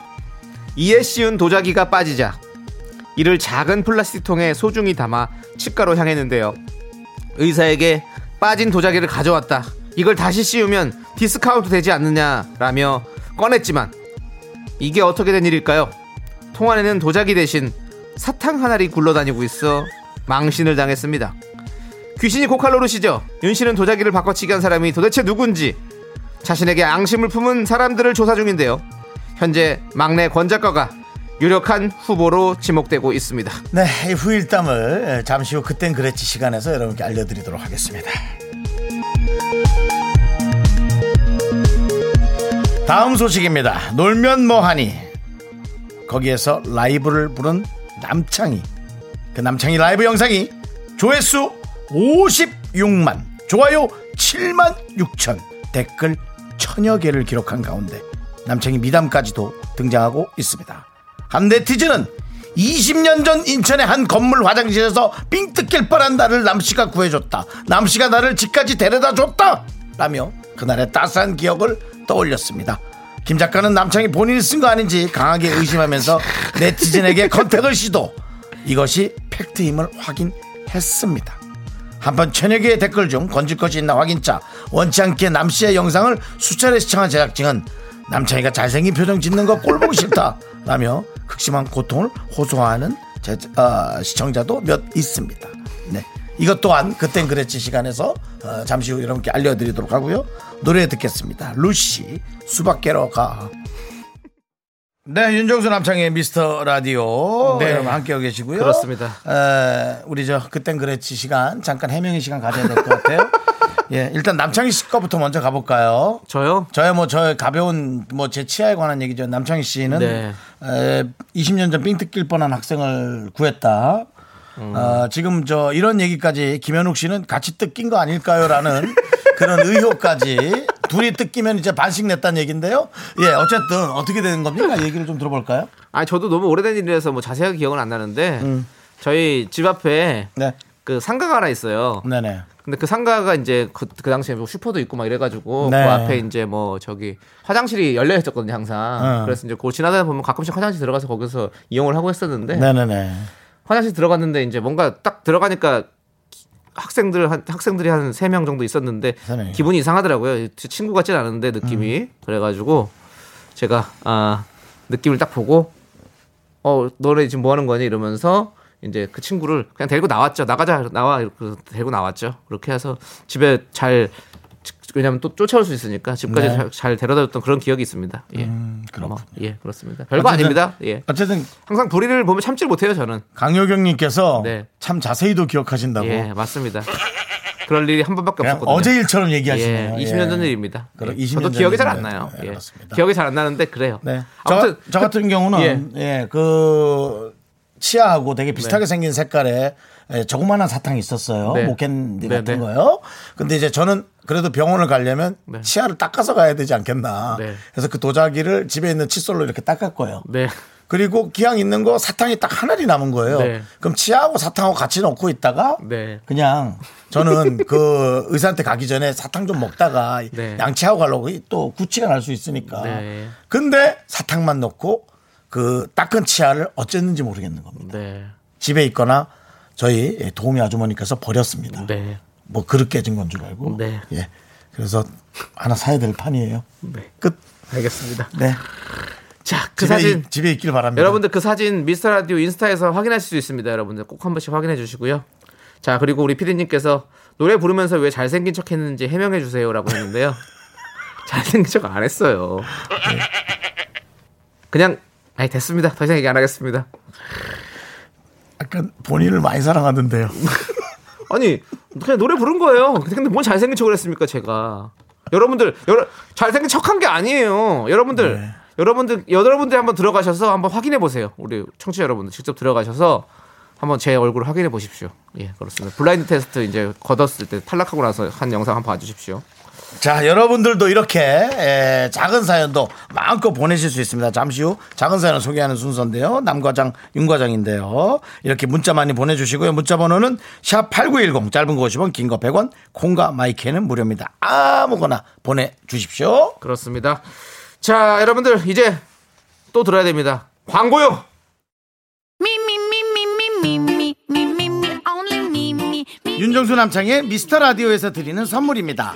이에 씌운 도자기가 빠지자 이를 작은 플라스틱 통에 소중히 담아 치과로 향했는데요. 의사에게 빠진 도자기를 가져왔다. 이걸 다시 씌우면 디스카운트 되지 않느냐라며 꺼냈지만 이게 어떻게 된 일일까요? 통 안에는 도자기 대신 사탕 하나만이 굴러다니고 있어 망신을 당했습니다. 귀신이 고칼 노릇이죠. 윤 씨는 도자기를 바꿔치기 한 사람이 도대체 누군지 자신에게 앙심을 품은 사람들을 조사 중인데요. 현재 막내 권 작가가 유력한 후보로 지목되고 있습니다. 네, 이 후일담을 잠시 후 그땐 그랬지 시간에서 여러분께 알려드리도록 하겠습니다. 다음 소식입니다. 놀면 뭐하니? 거기에서 라이브를 부른 남창희. 그 남창희 라이브 영상이 조회수 56만, 좋아요 7만 6천, 댓글 천여 개를 기록한 가운데 남창희 미담까지도 등장하고 있습니다. 한 네티즌은 20년 전 인천의 한 건물 화장실에서 삥 뜯길 뻔한 나를 남씨가 구해줬다. 남씨가 나를 집까지 데려다 줬다. 라며 그날의 따스한 기억을 떠올렸습니다. 김 작가는 남창이 본인이 쓴 거 아닌지 강하게 의심하면서 네티즌에게 컨택을 시도. 이것이 팩트임을 확인했습니다. 한편 천여 개의 댓글 중 건질 것이 있나 확인자 원치 않게 남씨의 영상을 수차례 시청한 제작진은 남창이가 잘생긴 표정 짓는 거 꼴보기 싫다 라며 극심한 고통을 호소하는 제, 어, 시청자도 몇 있습니다 네. 이것 또한 그땐 그랬지 시간에서 어, 잠시 후 여러분께 알려드리도록 하고요 노래 듣겠습니다 루시 수박 깨러 가 네, 윤정수 남창의 미스터 라디오 네. 여러분 함께하고 계시고요. 그렇습니다. 에, 우리 저 그땐 그랬지 시간 잠깐 해명의 시간 가져야 될 것 같아요. [LAUGHS] 예, 일단 남창희 씨 거부터 먼저 가볼까요? 저요? 저의 뭐 저의 가벼운 뭐 제 치아에 관한 얘기죠. 남창희 씨는 네. 에, 20년 전 삥 뜯길 뻔한 학생을 구했다. 음. 어, 지금 저 이런 얘기까지 김현욱 씨는 같이 뜯긴 거 아닐까요라는 [LAUGHS] 그런 의혹까지 둘이 뜯기면 이제 반씩 냈다는 얘기인데요. 예, 어쨌든 어떻게 되는 겁니까? 얘기를 좀 들어볼까요? 아니 저도 너무 오래된 일이라서 뭐 자세하게 기억은 안 나는데 저희 집 앞에 네. 그 상가가 하나 있어요. 네네. 근데 그 상가가 이제 그, 그 당시에 뭐 슈퍼도 있고 막 이래가지고 네. 그 앞에 이제 뭐 저기 화장실이 열려 있었거든요 항상. 어. 그래서 이제 그 지나다 보면 가끔씩 화장실 들어가서 거기서 이용을 하고 했었는데 네네네. 화장실 들어갔는데 이제 뭔가 딱 들어가니까 학생들 한 학생들이 한 세 명 정도 있었는데 세 명이요? 기분이 이상하더라고요. 제 친구 같진 않은데 느낌이 음. 그래가지고 제가 아 느낌을 딱 보고 어 너네 지금 뭐 하는 거니 이러면서 이제 그 친구를 그냥 데리고 나왔죠. 나가자 나와 이렇게 데리고 나왔죠. 그렇게 해서 집에 잘 왜냐하면 또 쫓아올 수 있으니까 집까지 네. 잘, 잘 데려다줬던 그런 기억이 있습니다. 예, 그렇군요. 뭐, 예 그렇습니다. 별거 어쨌든- 아닙니다. 예, 어쨌든 항상 불의를 보면 참지를 못해요 저는. 강효경님께서 네. 참 자세히도 기억하신다고. 예, 맞습니다. 그럴 일이 한 번밖에 없었거든요. 어제 일처럼 예, 얘기하시네요. 20년 전 예. 일입니다. 그럼 예. 20년 저도 전 기억이 잘 안. 나요. 예, 예. 그렇습니다. 기억이 잘 안 나는데 그래요. 네. 저, 아무튼 저 같은 경우는 예, 그 치아하고 되게 비슷하게 생긴 색깔의 예, 조그만한 사탕이 있었어요. 네. 목캔디 네, 같은 네. 거요. 근데 이제 저는 그래도 병원을 가려면 네. 치아를 닦아서 가야 되지 않겠나. 네. 그래서 그 도자기를 집에 있는 칫솔로 이렇게 닦았고요. 네. 그리고 기왕 있는 거 사탕이 딱 하나리 남은 거예요. 네. 그럼 치아하고 사탕하고 같이 넣고 있다가 네. 그냥 저는 [LAUGHS] 그 의사한테 가기 전에 사탕 좀 먹다가 네. 양치하고 가려고 또 구취가 날 수 있으니까. 네. 근데 사탕만 넣고 그 닦은 치아를 어쨌는지 모르겠는 겁니다. 네. 집에 있거나 저희 도우미 아주머니께서 버렸습니다. 네. 뭐 그릇 깨진 건 줄 알고. 네. 예. 그래서 하나 사야 될 판이에요. 네. 끝. 알겠습니다. 네. 자, 그 집에, 사진 있, 집에 있길 바랍니다. 여러분들 그 사진 미스터 라디오 인스타에서 확인하실 수 있습니다. 여러분들 꼭 한 번씩 확인해 주시고요. 자, 그리고 우리 피디님께서 노래 부르면서 왜 잘생긴 척 했는지 해명해 주세요라고 했는데요. [LAUGHS] 잘생긴 척 안 했어요. 네. 그냥 아니 됐습니다. 더 이상 얘기 안 하겠습니다. 약간 본인을 많이 사랑하던데요. [LAUGHS] 아니 그냥 노래 부른 거예요. 근데 뭔 잘생긴 척을 했습니까 제가? 여러분들 여러, 잘생긴 척한 게 아니에요. 여러분들 네. 여러분들 여러분들 한번 들어가셔서 한번 확인해 보세요. 우리 청취자 여러분들 직접 들어가셔서 한번 제 얼굴 확인해 보십시오. 예 그렇습니다. 블라인드 테스트 이제 걷었을 때 탈락하고 나서 한 영상 한번 봐주십시오. 자, 여러분들도 이렇게 에, 작은 사연도 마음껏 보내실 수 있습니다. 잠시 후 작은 사연을 소개하는 순서인데요. 남과장, 윤과장인데요. 이렇게 문자 많이 보내주시고요. 문자 번호는 샵8910 짧은 거 50원, 긴 거 100원, 콩과 마이크는 무료입니다. 아무거나 보내주십시오. 그렇습니다. 자, 여러분들 이제 또 들어야 됩니다. 광고요! 윤정수 남창의 미스터 라디오에서 드리는 선물입니다.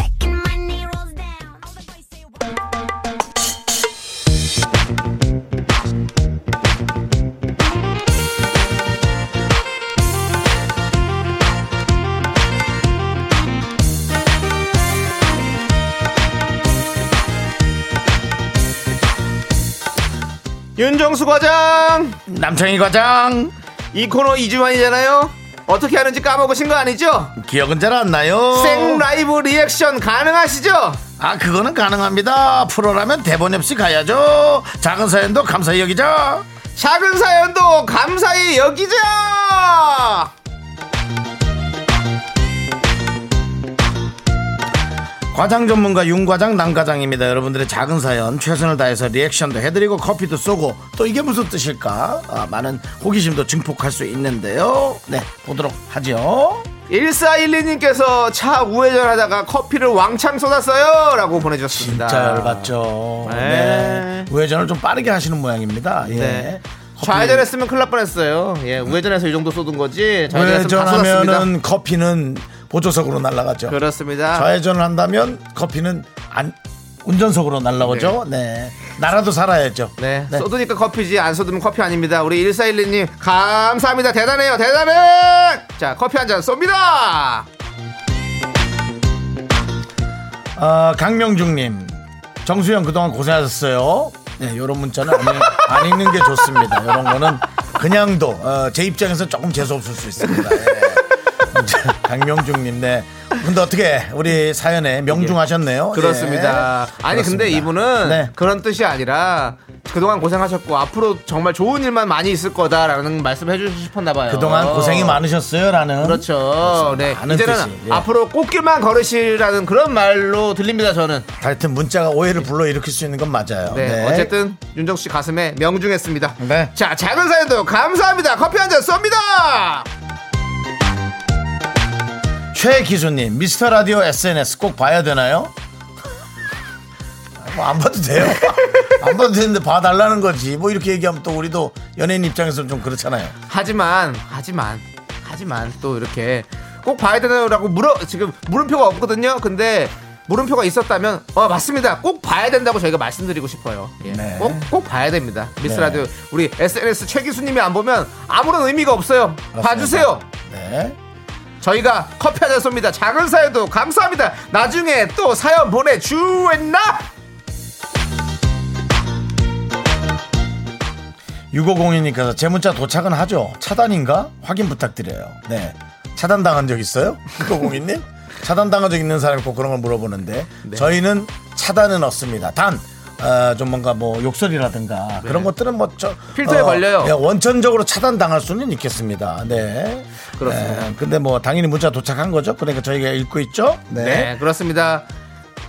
윤정수 과장! 남창희 과장! 이 코너 2주만이잖아요? 어떻게 하는지 까먹으신 거 아니죠? 기억은 잘 안 나요. 생 라이브 리액션 가능하시죠? 아 그거는 가능합니다. 프로라면 대본 없이 가야죠. 작은 사연도 감사히 여기자 작은 사연도 감사히 여기자 과장 전문가 윤 과장 남 과장입니다. 여러분들의 작은 사연 최선을 다해서 리액션도 해드리고 커피도 쏘고 또 이게 무슨 뜻일까? 아, 많은 호기심도 증폭할 수 있는데요. 네 보도록 하죠. 1412님께서 차 우회전 하다가 커피를 왕창 쏟았어요 라고 보내주셨습니다 진짜 열받죠. 네. 네. 우회전을 좀 빠르게 하시는 모양입니다. 예. 네. 좌회전했으면 큰일 날 뻔했어요 예, 우회전해서 이 정도 쏟은 거지 우회전하면은 커피는 보조석으로 날아가죠. 그렇습니다 좌회전을 한다면 커피는 안 운전석으로 날라오죠. 네. 나라도 살아야죠. 네. 네. 쏟으니까 커피지 안 쏟으면 커피 아닙니다. 우리 1412님 감사합니다. 대단해요. 대단해. 자, 커피 한 잔 쏩니다. 어, 강명중님, 정수영 그동안 고생하셨어요. 네, 요런 문자는 안, 읽- [LAUGHS] 안 읽는 게 좋습니다. 요런 거는 그냥도 어, 제 입장에서 조금 재수 없을 수 있습니다. 예. [LAUGHS] 자, 강명중님, 네. 근데 어떻게 우리 사연에 명중하셨네요. 그렇습니다. 예. 아니 근데 그렇습니다. 이분은 네. 그런 뜻이 아니라 그동안 고생하셨고 앞으로 정말 좋은 일만 많이 있을 거다라는 말씀을 해주고 싶었나 봐요. 그동안 고생이 많으셨어요라는 그렇죠. 네. 이제는 예. 앞으로 꽃길만 걸으시라는 그런 말로 들립니다. 저는. 하여튼 문자가 오해를 불러 일으킬 수 있는 건 맞아요. 네. 어쨌든 윤정 씨 가슴에 명중했습니다. 네. 자, 작은 사연도 감사합니다. 커피 한 잔 쏩니다. 최기수님 미스터 라디오 SNS 꼭 봐야 되나요? 뭐 안 봐도 돼요. 안 봐도 되는데 봐달라는 거지. 뭐 이렇게 얘기하면 또 우리도 연예인 입장에서는 좀 그렇잖아요. 하지만 하지만 하지만 또 이렇게 꼭 봐야 되나요라고 물어 지금 물음표가 없거든요. 근데 물음표가 있었다면 어 맞습니다. 꼭 봐야 된다고 저희가 말씀드리고 싶어요. 예. 네. 꼭, 꼭 봐야 됩니다. 미스 네. 라디오 우리 SNS 최기수님이 안 보면 아무런 의미가 없어요. 봐주세요. 네. 저희가 커피 한잔 쏩니다. 작은 사연도 감사합니다. 나중에 또 사연 보내주겠나? 6502님께서 제 문자 도착은 하죠. 차단인가? 확인 부탁드려요. 네. 차단당한 적 있어요? 6502님? 차단당한 적 있는 사람이 꼭 그런 걸 물어보는데 저희는 차단은 없습니다. 단, 어, 좀 뭔가 뭐 욕설이라든가 그런 것들은 뭐 저, 필터에 걸려요. 예, 원천적으로 차단당할 수는 있겠습니다. 네. 그렇습니다. 예, 근데 뭐 당연히 문자 도착한 거죠. 그러니까 저희가 읽고 있죠. 네. 그렇습니다.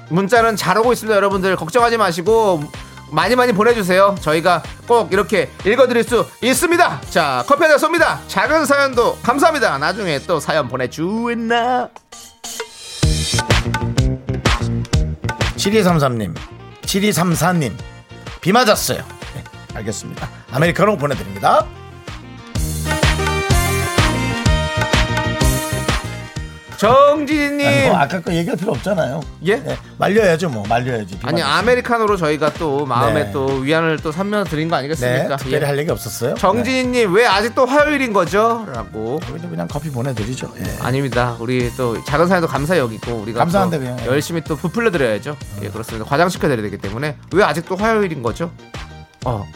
문자는 잘 오고 있습니다, 여러분들. 걱정하지 마시고 많이 많이 보내주세요. 저희가 꼭 이렇게 읽어드릴 수 있습니다. 자, 커피 한잔 쏩니다. 작은 사연도 감사합니다. 나중에 또 사연 보내주겠나? 7233님, 7234님, 비 맞았어요. 네, 알겠습니다. 아메리카노 보내드립니다. 정진님. 뭐 아까 거 얘기할 필요 없잖아요. 예? 네, 말려야죠, 뭐 말려야지. 비 아니 맞았으면. 아메리카노로 저희가 또 마음에 네. 또 위안을 또 삼면 드린 거 네, 아니겠습니까? 특별히 예. 할 얘기 없었어요. 정진님 왜 아직도 화요일인 거죠? 라고 네. 우리도 그냥 커피 보내드리죠. 예. 아닙니다. 우리 또 작은 사연도 감사 여기고 우리가 감사한데 또 그냥. 열심히 또 부풀려 드려야죠. 예, 그렇습니다. 과장시켜 드려야 되기 때문에 왜 아직도 화요일인 거죠? 어.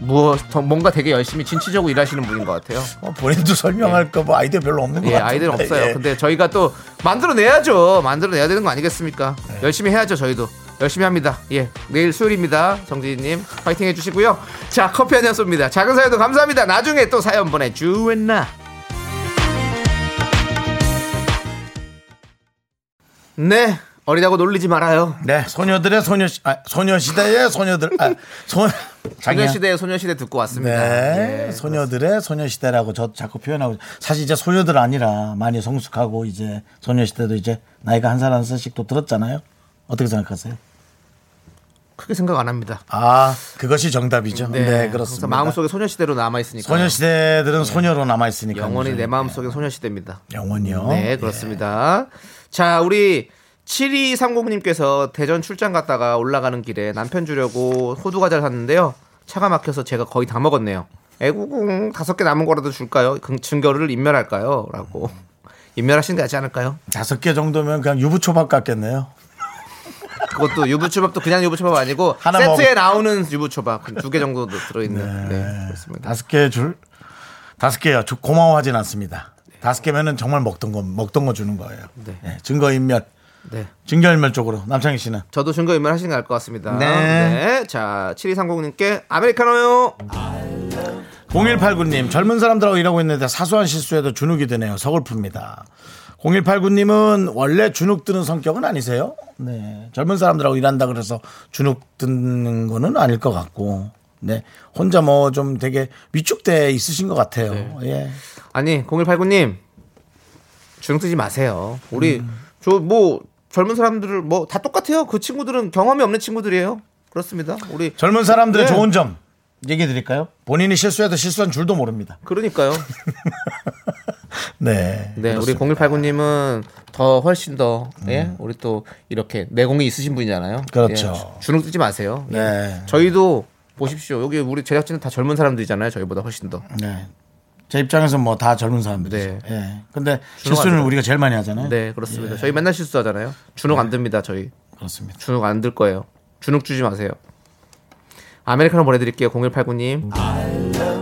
뭐더 뭔가 되게 열심히 진취적으로 일하시는 분인 것 같아요. 어, 본인도 설명할 거뭐 아이디어 별로 없는 것 예, 같아요. 아이들 없어요. 근데 저희가 또 만들어 내야죠. 만들어 내야 되는 거 아니겠습니까? 네. 열심히 해야죠, 저희도. 열심히 합니다. 예. 내일 수요일입니다. 정지희님, 파이팅 해주시고요. 자, 커피 한 잔 쏩니다. 작은 사연도 감사합니다. 나중에 또 사연 보내주겠나? 네. 어리다고 놀리지 말아요. 네, 소녀들의 소녀 아, 소녀시대의 소녀들 아, 소 소녀시대 소녀시대 듣고 왔습니다. 네, 예, 소녀들의 소녀시대라고 저 자꾸 표현하고 사실 이제 소녀들 아니라 많이 성숙하고 이제 소녀시대도 이제 나이가 한 살 한 살씩 또 들었잖아요. 어떻게 생각하세요? 크게 생각 안 합니다. 아, 그것이 정답이죠. 네, 그렇습니다. 마음속에 소녀시대로 남아 있으니까. 소녀시대들은 소녀로 남아 있으니까 영원히 내 마음속에 소녀시대입니다. 영원히요. 네, 그렇습니다. 자, 우리 7230님께서 대전 출장 갔다가 올라가는 길에 남편 주려고 호두과자를 샀는데요. 차가 막혀서 제가 거의 다 먹었네요. 애구궁 다섯 개 남은 거라도 줄까요? 그 증거를 인멸할까요? 라고. 인멸하시는 게 낫지 않을까요? 다섯 개 정도면 그냥 유부초밥 같겠네요. 그것도 유부초밥도 그냥 유부초밥 아니고 세트에 먹- 나오는 유부초밥 두 개 정도 들어있는. 네, 그렇습니다. 다섯 개 줄, 다섯 개요. 주- 고마워하진 않습니다. 다섯 개면은 정말 먹던 거, 먹던 거 주는 거예요. 네. 네, 증거 인멸. 네. 증거인멸 쪽으로. 남창희 씨는. 저도 증거 인멸 하시는 게 나을 것 같습니다. 네. 네. 자, 7230님께 아메리카노요. 0189님, 젊은 사람들하고 일하고 있는데 사소한 실수에도 주눅이 드네요. 서글픕니다. 0189님은 원래 주눅 드는 성격은 아니세요? 네. 젊은 사람들하고 일한다 그래서 주눅 드는 거는 아닐 것 같고. 네. 혼자 뭐 좀 되게 위축돼 있으신 것 같아요. 네. 예. 아니 0189님 주눅 뜨지 마세요. 우리 음. 저뭐 젊은 사람들을 뭐 다 똑같아요. 그 친구들은 경험이 없는 친구들이에요. 그렇습니다. 우리 젊은 사람들의 네. 좋은 점 얘기해 드릴까요? 본인이 실수해도 실수한 줄도 모릅니다. 그러니까요. [LAUGHS] 네. 네, 우리 0189님은 더 훨씬 더, 예, 우리 또 이렇게 내공이 있으신 분이잖아요. 음. 그렇죠. 예, 주눅 뜨지 마세요. 예. 네. 저희도 보십시오. 여기 우리 제작진은 다 젊은 사람들이잖아요. 저희보다 훨씬 더. 네. 제 입장에서 뭐 다 젊은 사람들이죠. 네. 예. 근데 실수는 안 우리가 제일 많이 하잖아요. 네, 그렇습니다. 예. 저희 맨날 실수하잖아요. 주눅 안 듭니다, 저희. 그렇습니다. 주눅 안 들 거예요. 주눅 주지 마세요. 아메리카노 보내드릴게요. 0189님.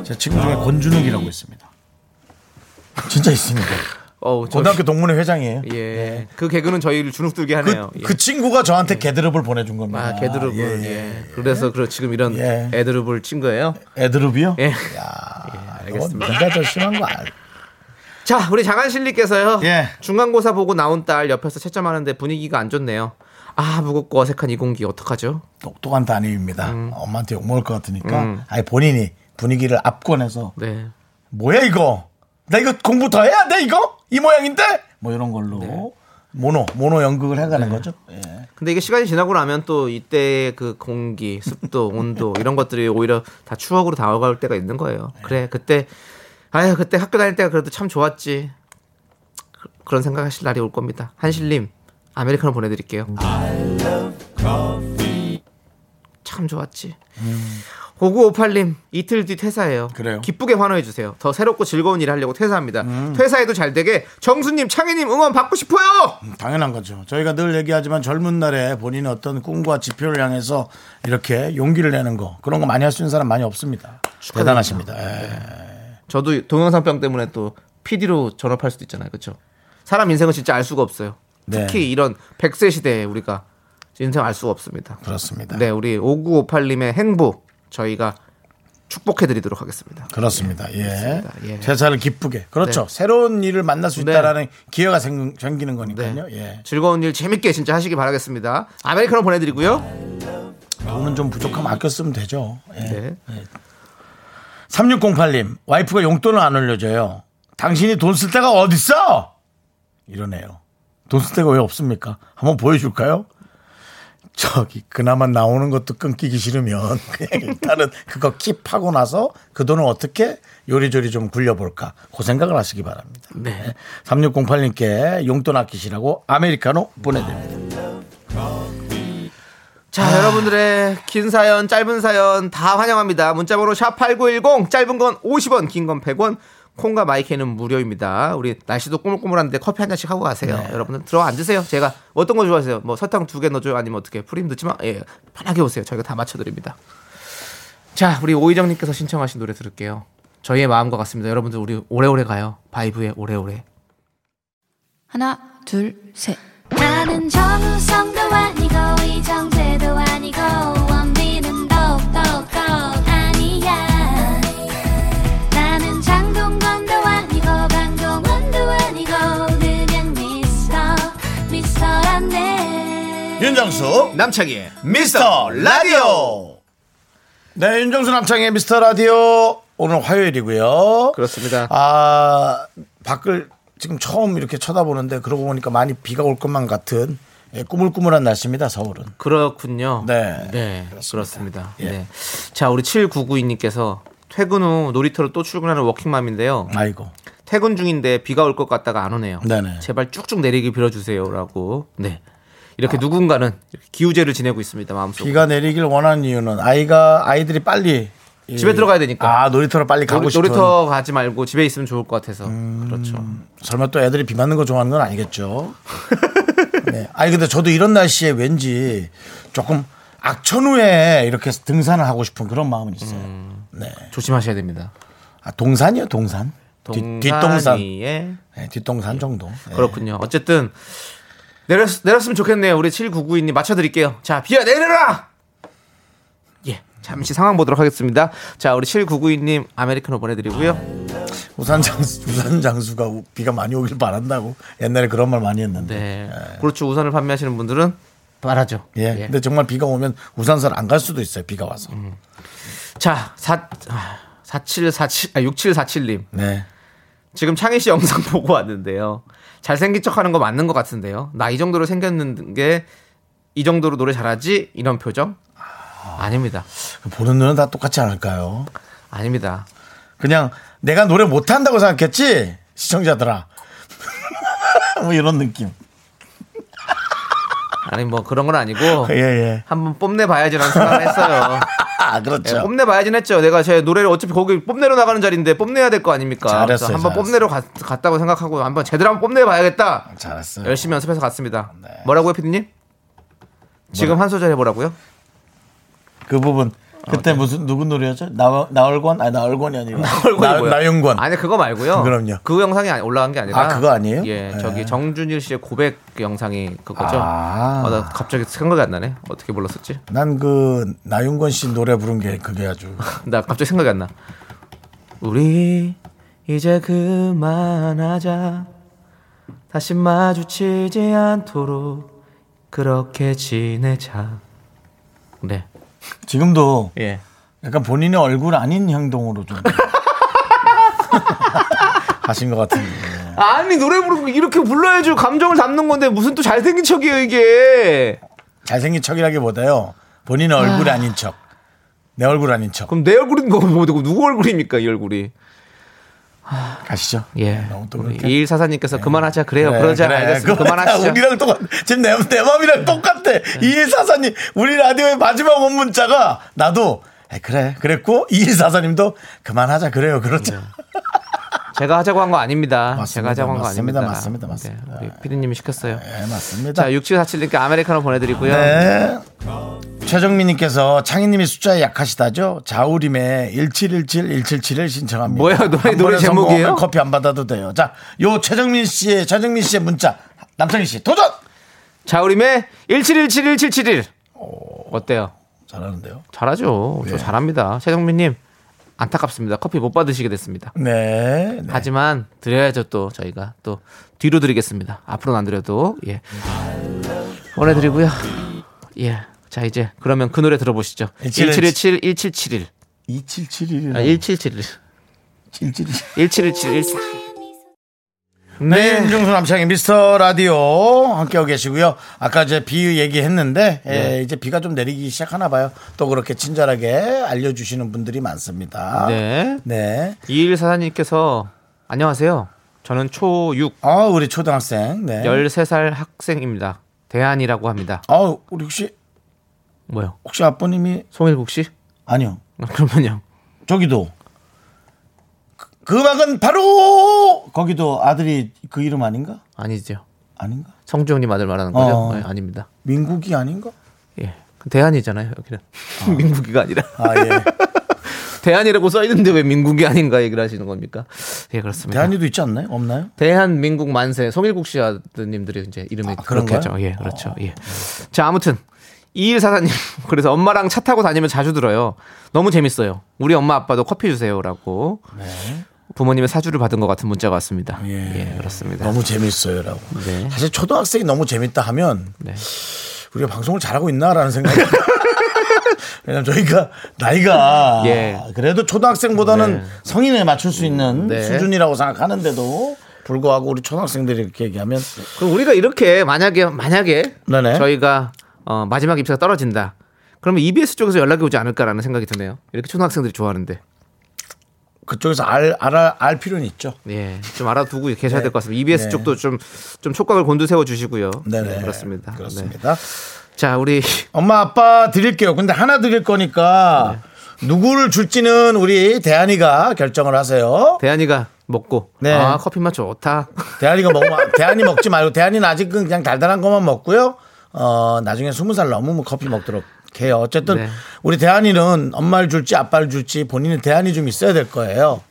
제 친구 중에 권준욱이라고 있습니다. 진짜 있습니다. [LAUGHS] 어우, 저, 고등학교 동문회 회장이에요. 예. 그 개그는 저희를 주눅 들게 그, 하네요. 예. 그 친구가 저한테 개드럽을 보내준 겁니다. 아, 개드룹을. 예, 예, 예. 그래서 그 지금 이런 예. 애드룹을 친 거예요. 애드럽이요? 예. 야, 알겠습니다. 너 네가 더 심한 거 알. 자, 우리 장한실님께서요. 예. 중간고사 보고 나온 딸 옆에서 채점하는데 분위기가 안 좋네요. 아, 무겁고 어색한 이 공기 어떡하죠? 똑똑한 담임입니다. 음. 엄마한테 욕 먹을 것 같으니까 아예 본인이 분위기를 압권해서 네. 뭐야 이거? 나 이거 공부 더 해야 돼 이거? 이 모양인데? 뭐 이런 걸로 모노 모노 연극을 해가는 거죠. 예. 근데 이게 시간이 지나고 나면 또 이때 그 공기, 습도, [LAUGHS] 온도 이런 것들이 오히려 다 추억으로 다가올 때가 있는 거예요. 그래, 그때 아유, 그때 학교 다닐 때가 그래도 참 좋았지. 그- 그런 생각하실 날이 올 겁니다. 한실님 아메리카노 보내드릴게요. 참 좋았지. 5958님 이틀 뒤 퇴사해요. 그래요? 기쁘게 환호해 주세요. 더 새롭고 즐거운 일을 하려고 퇴사합니다. 퇴사해도 잘 되게 정수님, 창희님 응원 받고 싶어요. 당연한 거죠. 저희가 늘 얘기하지만 젊은 날에 본인의 어떤 꿈과 지표를 향해서 이렇게 용기를 내는 거 그런 거 많이 할 수 있는 사람 많이 없습니다. 대단하십니다. 예. 저도 동영상병 때문에 또 PD로 전업할 수도 있잖아요. 그렇죠? 사람 인생은 진짜 알 수가 없어요. 네. 특히 이런 100세 시대에 우리가 인생 알 수가 없습니다. 그렇습니다. 네, 우리 5958님의 행복 저희가 축복해 드리도록 하겠습니다. 그렇습니다. 예. 예. 세차를 기쁘게. 그렇죠. 네. 새로운 일을 만날 수 네. 있다라는 기회가 생, 생기는 거니까요. 네. 예. 즐거운 일 재밌게 진짜 하시기 바라겠습니다. 아메리카노 보내드리고요. 돈은 좀 부족하면 아껴 쓰면 되죠. 예. 네. 3608님, 와이프가 용돈을 안 올려줘요. 당신이 돈 쓸 데가 어딨어? 이러네요. 돈 쓸 데가 왜 없습니까? 한번 보여줄까요? 저기, 그나마 나오는 것도 끊기기 싫으면 [LAUGHS] 그냥 일단은 그거 킵하고 나서 그 돈을 어떻게 요리조리 좀 굴려볼까. 그 생각을 하시기 바랍니다. 네. 3608님께 용돈 아끼시라고 아메리카노 보내드립니다. 자, 여러분들의 긴 사연, 짧은 사연 다 환영합니다. 문자번호 샵8910, 짧은 건 50원, 긴 건 100원, 콩과 마이크는 무료입니다. 우리 날씨도 꾸물꾸물한데 커피 한 잔씩 하고 가세요. 여러분들 들어 앉으세요. 제가 어떤 거 좋아하세요? 뭐 설탕 두 개 넣어줘요? 아니면 어떻게? 프림 넣지만, 예, 편하게 오세요. 저희가 다 맞춰드립니다. 자, 우리 오희정님께서 신청하신 노래 들을게요. 저희의 마음과 같습니다. 여러분들 우리 오래오래 가요. 바이브의 오래오래. 하나, 둘, 셋. 나는 정우성도 아니고 이정재도 아니고 윤정수, 남창희의 미스터 라디오. 네, 윤정수 남창의 미스터 라디오. 오늘 화요일이고요. 그렇습니다. 아, 밖을 지금 처음 이렇게 쳐다보는데 그러고 보니까 많이 비가 올 것만 같은 예, 꾸물꾸물한 날씨입니다, 서울은. 그렇군요. 네. 네, 그렇습니다. 예. 네. 자, 우리 7992님께서 퇴근 후 놀이터로 또 출근하는 워킹맘인데요. 아이고. 퇴근 중인데 비가 올 것 같다가 안 오네요. 네네. 제발 쭉쭉 내리길 빌어주세요라고. 네. 이렇게 누군가는 이렇게 기우제를 지내고 있습니다. 마음속으로. 비가 내리길 원하는 이유는 아이가, 아이들이 빨리 이- 집에 들어가야 되니까. 아, 놀이터로 빨리 가고 놀이, 싶은. 음. 놀이터 가지 말고 집에 있으면 좋을 것 같아서. 그렇죠. 설마 또 애들이 비 맞는 거 좋아하는 건 아니겠죠. [LAUGHS] 네. 아니 근데 저도 이런 날씨에 왠지 조금 악천후에 이렇게 등산을 하고 싶은 그런 마음은 있어요. 음. 네. 조심하셔야 됩니다. 아, 동산이요, 동산. 뒷. 동산이에 네, 뒷동산 정도. 네. 그렇군요. 어쨌든 내렸, 내렸으면 좋겠네요. 우리 7992님 맞춰드릴게요. 자, 비야 내려라! 예. 잠시 상황 보도록 하겠습니다. 자, 우리 7992님 아메리카노 보내드리고요. 우산 장수, 우산 장수가 우- 비가 많이 오길 바란다고 옛날에 그런 말 많이 했는데. 네. 그렇죠. 우산을 판매하시는 분들은 바라죠. 예. 예. 근데 정말 비가 오면 우산사를 안 갈 수도 있어요. 비가 와서. 음. 자, 4, 4747, 아, 6747님. 네. 지금 창희 씨 영상 [LAUGHS] 보고 왔는데요. 잘생긴 척 하는 거 맞는 것 같은데요. 나 이 정도로 생겼는 게 이 정도로 노래 잘하지? 이런 표정? 아 닙니다. 보는 눈은 다 똑같지 않을까요? 아닙니다. 그냥 내가 노래 못한다고 생각했지 시청자들아. [LAUGHS] 뭐 이런 느낌. 아니 뭐 그런 건 아니고 예, 예. 한번 뽐내 봐야지라는 생각을 했어요. [LAUGHS] 아, 예, 그렇죠. 뽐내 봐야진 했죠. 내가 제 노래를 어차피 거기 뽐내러 나가는 자리인데 뽐내야 될 거 아닙니까? 잘했어요, 한번. 뽐내러 갔, 갔다고 생각하고 한번 제대로 한번 뽐내 봐야겠다. 잘했어요. 열심히 연습해서 갔습니다. 네. 뭐라고요, 피디님? 지금 한 소절 해보라고요? 그 부분. 그때 무슨 누구 노래였죠? 나 나얼권? 아니 나얼권이 아니고 나얼권이 나, 뭐야? 나윤권. 아니 그거 말고요. 그럼요. 그 영상이 아니- 올라간 게 아니라. 아, 그거 아니에요? 예, 네. 저기 정준일 씨의 고백 영상이 그거죠. 아. 아, 나 갑자기 생각이 안 나네. 어떻게 불렀었지? 난 그 나윤권 씨 노래 부른 게 그게 아주 [LAUGHS] 나 갑자기 생각이 안 나. 우리 이제 그만하자. 다시 마주치지 않도록 그렇게 지내자. 네. 지금도 예. 약간 본인의 얼굴 아닌 행동으로 좀 [LAUGHS] 하신 것 같은데. 아니 노래 부르고 이렇게 불러야지 감정을 담는 건데 무슨 또 잘생긴 척이에요 이게. 잘생긴 척이라기보다요. 본인 의 얼굴이 아닌 척. 내 얼굴 아닌 척. 그럼 내 얼굴인 거 뭐, 누구 얼굴입니까 이 얼굴이? 가시죠. 예. 너무 또 그렇게. 이일사사님께서 그만하자 그래요. 그래, 그러자 그래. 알겠습니다. 그거 그만하시죠. 우리랑 똑같. 지금 내, 내 마음이랑 똑같아. 이일사사님 우리 라디오의 마지막 원 문자가 나도 에, 그래 그랬고 이일사사님도 그만하자 그래요. 그렇죠. 제가 하자고 한 거 아닙니다. 맞습니다. 제가 하자고 한 거. 아닙니다. 맞습니다. 맞습니다. 네, 우리 피디님이 시켰어요. 네 맞습니다. 자, 6747님께 아메리카노 보내드리고요. 네. 최정민님께서 창희님이 숫자에 약하시다죠? 자우림의 1717 177을 신청합니다. 뭐야, 노래- 한 노래 제목이에요? 커피 안 받아도 돼요. 자, 요 최정민 씨의 최정민 씨의 문자 남창희 씨 도전. 자우림의 17171771. 어때요? 잘하는데요. 잘하죠. 저 잘합니다. 최정민님, 안타깝습니다. 커피 못 받으시게 됐습니다. 네. 네. 하지만 드려야죠 또 저희가 또 뒤로 드리겠습니다. 앞으로는 안 드려도 예 보내드리고요. 예. 자 이제 그러면 그 노래 들어보시죠. 1717 1771 2771. 아 1771 1771. 1717 17 네, 윤정수 남창희 미스터 라디오 함께하고 계시고요. 아까 이제 비 얘기했는데 예, 이제 비가 좀 내리기 시작하나 봐요. 또 그렇게 친절하게 알려주시는 분들이 많습니다. 네. 네. 2144님께서 안녕하세요. 저는 초6 아, 우리 초등학생. 네. 13살 학생입니다. 대한이라고 합니다. 아, 우리 혹시 뭐요? 혹시 아버님이 송일국 씨? 아니요. 아, 그러면요. 저기도 그, 그 음악은 바로 거기도 아들이 그 이름 아닌가? 아니죠. 아닌가? 성주형님 아들 말하는 거죠? 어. 네, 아닙니다. 민국이 아닌가? 예. 대한이잖아요, 여기는. [LAUGHS] 민국이가 아니라. 아, 예. [LAUGHS] 대한이라고 써 있는데 왜 민국이 아닌가 얘기를 하시는 겁니까? 예, 그렇습니다. 대한이도 있지 않나요? 없나요? 대한 민국 만세 송일국 씨 아드님들이 이제 이름이 그런가요? 했죠. 예, 그렇죠. 예. 자, 아무튼 이일 사사님 [LAUGHS] 그래서 엄마랑 차 타고 다니면 자주 들어요. 너무 재밌어요. 우리 엄마 아빠도 커피 주세요라고 부모님의 사주를 받은 것 같은 문자가 왔습니다. 예, 그렇습니다. 너무 재밌어요라고. [LAUGHS] 네. 사실 초등학생이 너무 재밌다 하면 네. 우리가 방송을 잘하고 있나라는 생각이 [LAUGHS] 왜냐면 저희가 나이가 예. 그래도 초등학생보다는 네. 성인에 맞출 수 있는 네. 수준이라고 생각하는데도 불구하고 우리 초등학생들이 이렇게 얘기하면 그럼 우리가 이렇게 만약에 만약에 네네. 저희가 어, 마지막 입사가 떨어진다. 그러면 EBS 쪽에서 연락이 오지 않을까라는 생각이 드네요. 이렇게 초등학생들이 좋아하는데. 그쪽에서 알, 알아, 알 필요는 있죠. 예, 좀 알아두고 계셔야 될 것 같습니다. EBS 네. 쪽도 좀, 좀 촉각을 곤두세워 주시고요. 네네. 네, 그렇습니다. 그렇습니다. 네. 자, 우리 [LAUGHS] 엄마 아빠 드릴게요. 근데 하나 드릴 거니까 누구를 줄지는 우리 대한이가 결정을 하세요. 대한이가 먹고 네. 아 커피 맛 좋다. [LAUGHS] 대한이가 먹으면 대한이 먹지 말고 대한이는 아직은 그냥 달달한 것만 먹고요. 어 나중에 스무 살 넘으면 커피 먹도록 해요. 어쨌든 네. 우리 대한이는 엄마를 줄지 아빠를 줄지 본인은 대한이 좀 있어야 될 거예요.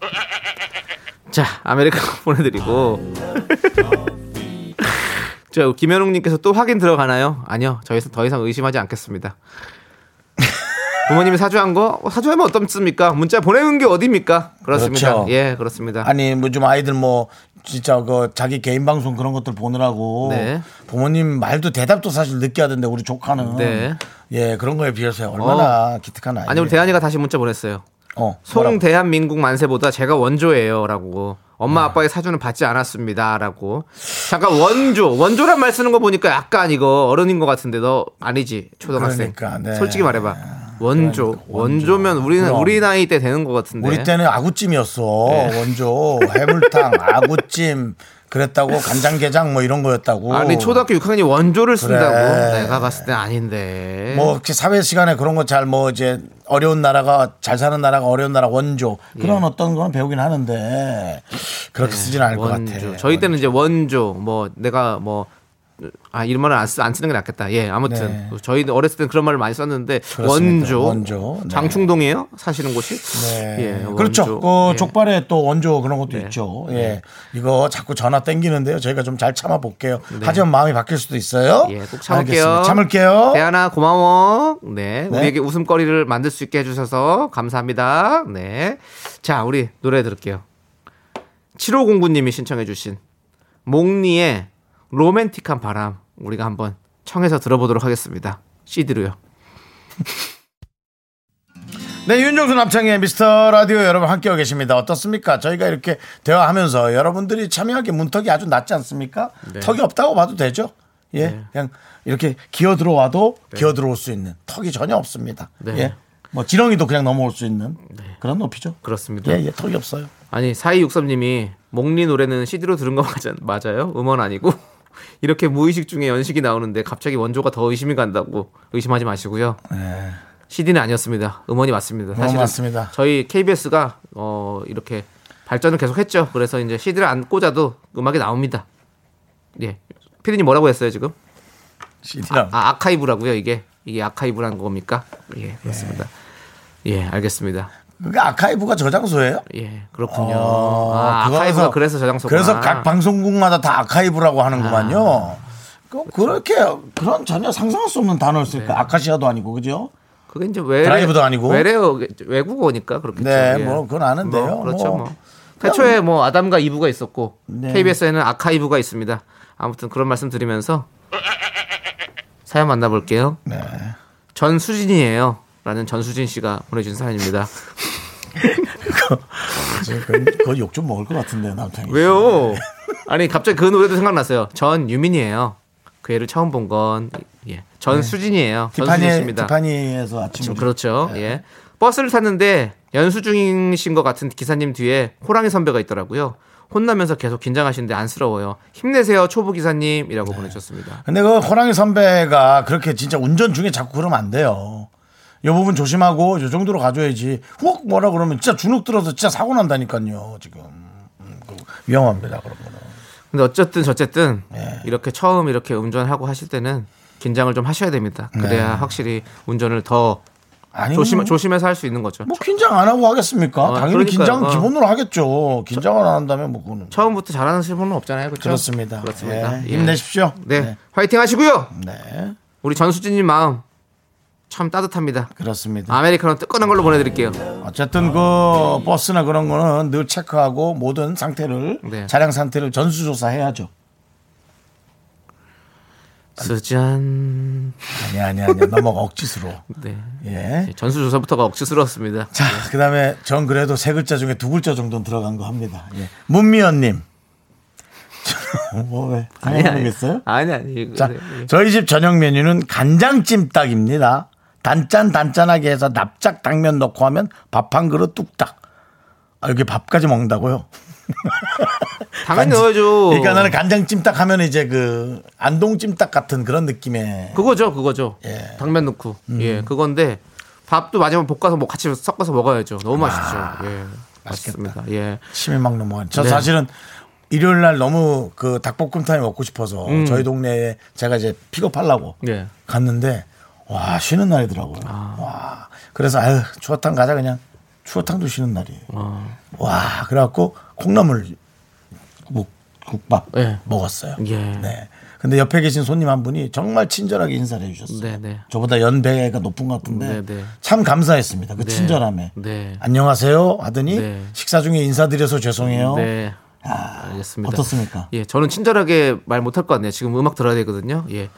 [LAUGHS] 자, 아메리카노 [LAUGHS] 보내드리고. [LAUGHS] 저 김현웅님께서 또 확인 들어가나요? 아니요, 저희서 더 이상 의심하지 않겠습니다. 부모님이 사주한 거 어, 사주하면 어떻습니까? 문자 보내는 게 어디입니까? 그렇습니다. 그렇죠. 예, 그렇습니다. 아니 뭐 좀 아이들 뭐 진짜 그 자기 개인 방송 그런 것들 보느라고 네. 부모님 말도 대답도 사실 늦게 하던데 우리 조카는 네. 예 그런 거에 비해서 얼마나 기특한 아이 아니 우리 대한이가 다시 문자 보냈어요. 어? 송 대한민국 만세보다 제가 원조예요라고. 엄마 아빠의 사주는 받지 않았습니다라고. 잠깐 원조 원조란 말 쓰는 거 보니까 약간 이거 어른인 것 같은데 너 아니지 초등학생. 그러니까, 네. 솔직히 말해봐. 원조. 그러니까 원조 면 우리는 그럼. 우리 나이 때 되는 것 같은데. 우리 때는 아구찜이었어. 네. 원조, 해물탕, 아구찜 그랬다고 간장게장 뭐 이런 거였다고. 아니 초등학교 6학년이 원조를 쓴다고 그래. 내가 봤을 때 아닌데. 뭐 사회 시간에 그런 거 잘 뭐 이제 어려운 나라가 잘 사는 나라가 어려운 나라 원조 그런 어떤 건 배우긴 하는데 그렇게 쓰진 않을 것 예. 원조. 같아. 저희 때는 이제 원조 뭐 내가 뭐 아, 이런 말을 안, 쓰, 안 쓰는 게 낫겠다. 예, 아무튼. 네. 저희 어렸을 때는 그런 말을 많이 썼는데, 그렇습니다. 원조. 원조. 네. 장충동이에요? 사시는 곳이? 네. 예. 그렇죠. 그 예. 족발에 또 원조 그런 것도 네. 있죠. 예. 이거 자꾸 전화 땡기는데요. 저희가 좀 잘 참아 볼게요. 하지만 마음이 바뀔 수도 있어요. 네. 예, 꼭 참을게요. 알겠습니다. 참을게요. 대하나 고마워. 네, 네. 우리에게 웃음거리를 만들 수 있게 해주셔서 감사합니다. 네. 자, 우리 노래 들을게요. 7509님이 신청해주신 몽니의 로맨틱한 바람 우리가 한번 청해서 들어보도록 하겠습니다. CD로요. [LAUGHS] 네, 윤종수 남창의 미스터 라디오 여러분 함께하고 계십니다. 어떻습니까? 저희가 이렇게 대화하면서 여러분들이 참여하기 문턱이 아주 낮지 않습니까? 네. 턱이 없다고 봐도 되죠? 예. 그냥 이렇게 기어 들어와도 기어 들어올 수 있는 턱이 전혀 없습니다. 네. 예. 뭐 지렁이도 그냥 넘어올 수 있는 그런 높이죠. 그렇습니다. 예, 예, 턱이 없어요. 아니 4263님이 몽니 노래는 CD로 들은 거 맞아, 맞아요? 음원 아니고 이렇게 무의식 중에 연식이 나오는데 갑자기 원조가 더 의심이 간다고 의심하지 마시고요. CD는 아니었습니다. 음원이 맞습니다. 네. 사실은 맞습니다. 저희 KBS가 어 이렇게 발전을 계속했죠. 그래서 이제 CD를 안 꽂아도 음악이 나옵니다. 예, 피디님 뭐라고 했어요 지금? CD랑. 아 아카이브라고요 이게 이게 아카이브라는 겁니까? 예 그렇습니다. 예 알겠습니다. 그게 아카이브가 저장소예요? 예 그렇군요. 어, 아, 그거에서- 아카이브가 그래서 저장소구나. 그래서 각 방송국마다 다 아카이브라고 하는구만요. 그, 그렇게 그런 전혀 상상할 수 없는 단어를 쓸까? 네. 아카시아도 아니고 그죠? 그게 이제 외래, 드라이브도 아니고. 외래어 외국어니까 그렇겠죠. 네, 예. 뭐 그건 아는데요. 뭐, 그렇죠. 뭐. 뭐. 태초에 뭐 아담과 이브가 있었고 네. KBS에는 아카이브가 있습니다. 아무튼 그런 말씀 드리면서 사연 만나볼게요. 네. 전 수진이에요. 라는 전수진 씨가 보내주신 사연입니다. 그거 욕좀 먹을 것 같은데 남창이. 왜요? 아니 갑자기 그 노래도 생각났어요. 전 유민이에요. 그 애를 처음 본 건 예. 전수진이에요. 전수진 티파니 씨입니다. 티파니에서 아침 지금 그렇죠. 예. 버스를 탔는데 연수 중이신 것 같은 기사님 뒤에 호랑이 선배가 있더라고요. 혼나면서 계속 긴장하시는데 안쓰러워요. 힘내세요, 초보 기사님이라고 보내주셨습니다. 근데 그 호랑이 선배가 그렇게 진짜 운전 중에 자꾸 그러면 안 돼요. 이 부분 조심하고 이 정도로 가줘야지. 훅 뭐라 그러면 진짜 주눅 들어서 진짜 사고 난다니까요. 지금 음, 그 위험합니다. 그런 거는. 근데 어쨌든 저쨌든 네. 이렇게 처음 이렇게 운전하고 하실 때는 긴장을 좀 하셔야 됩니다. 그래야 확실히 운전을 더 네. 아니 조심 뭐, 조심해서 할 수 있는 거죠. 뭐 긴장 안 하고 하겠습니까? 어, 당연히 그러니까요. 긴장 어. 기본으로 하겠죠. 긴장을 안 한다면 뭐 그거는 처음부터 잘하는 분은 없잖아요, 그렇죠? 그렇습니다. 그렇습니다. 예, 예. 힘내십시오. 네, 화이팅 하시고요. 네, 우리 전수진님 마음 참 따뜻합니다. 그렇습니다. 아메리카노 뜨끈한 걸로 보내드릴게요. 어쨌든 그 버스나 그런 거는 늘 체크하고 모든 상태를 네. 차량 상태를 전수조사해야죠. 쓰잔. 아니 아니 아니 너무 억지스러워. [LAUGHS] 네. 예. 전수조사부터가 억지스러웠습니다. 자, 그 다음에 전 그래도 세 글자 중에 두 글자 정도는 들어간 거 합니다. 예. 문미연님. [LAUGHS] 뭐 왜? 아니, 아니. 모르겠어요? 아니, 아니. 자, 그래, 예. 저희 집 저녁 메뉴는 간장찜닭입니다. 단짠 단짠하게 해서 납작 당면 넣고 하면 밥 한 그릇 뚝딱. 아, 여기 밥까지 먹는다고요? [LAUGHS] 당연히 간지- 넣어야죠. 그러니까 나는 간장찜닭 하면 이제 그 안동찜닭 같은 그런 느낌의 그거죠, 그거죠. 예. 당면 넣고. 음. 예, 그건데 밥도 마지막에 볶아서 뭐 같이 섞어서 먹어야죠. 너무 맛있죠. 예. 맛있겠다. 맛있습니다. 예. 침이 막 넘어가는. 저 네. 사실은 일요일 날 너무 그 닭볶음탕이 먹고 싶어서 음. 저희 동네에 제가 이제 픽업하려고 예. 갔는데 와 쉬는 날이더라고요. 아. 와 그래서 아유 추어탕 가자 그냥 추어탕도 쉬는 날이에요. 아. 와 그래갖고 콩나물 국, 국밥 예. 먹었어요. 예. 네. 근데 옆에 계신 손님 한 분이 정말 친절하게 인사를 해주셨어요. 네, 네. 저보다 연배가 높은 것 같은데 네, 네. 참 감사했습니다. 그 친절함에. 네. 안녕하세요 하더니 네. 식사 중에 인사드려서 죄송해요. 네. 알겠습니다. 어떻습니까? 예, 저는 친절하게 말 못할 것 같네요. 지금 음악 들어야 되거든요. 예.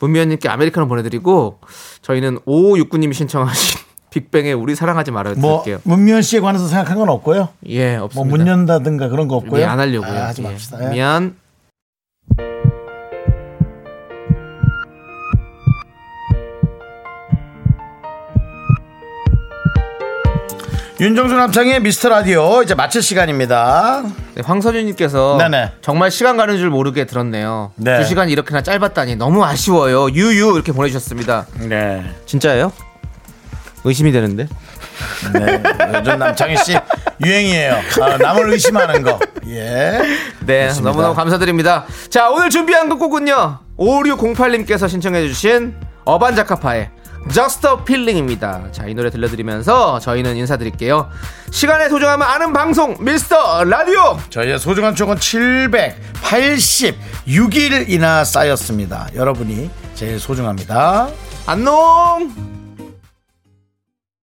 문미연님께 아메리카노 보내드리고 저희는 5569님이 신청하신 [LAUGHS] 빅뱅의 우리 사랑하지 말아요 뭐 드릴게요. 문미연 씨에 관해서 생각한 건 없고요. 예, 뭐 없습니다. 문 연다든가 그런 거 없고요. 네, 안 하려고요. 아, 하지 예. 맙시다. 예. 미안. 윤정수 남창의 미스터 라디오 이제 마칠 시간입니다. 네, 황선유님께서 네네. 정말 시간 가는 줄 모르게 들었네요. 네. 두 시간이 이렇게나 짧았다니 너무 아쉬워요. 유유 이렇게 보내주셨습니다. 네. 진짜예요? 의심이 되는데. 네. 요즘 남창희 씨 유행이에요. 아, 남을 의심하는 거. 예. 네, 그렇습니다. 너무너무 감사드립니다. 자, 오늘 준비한 곡은요. 5608님께서 신청해주신 어반자카파의 Just a Feeling입니다. 자, 이 노래 들려드리면서 저희는 인사드릴게요. 시간의 소중함을 아는 방송, 미스터 라디오! 저희의 소중한 추억은 786일이나 쌓였습니다. 여러분이 제일 소중합니다. 안녕!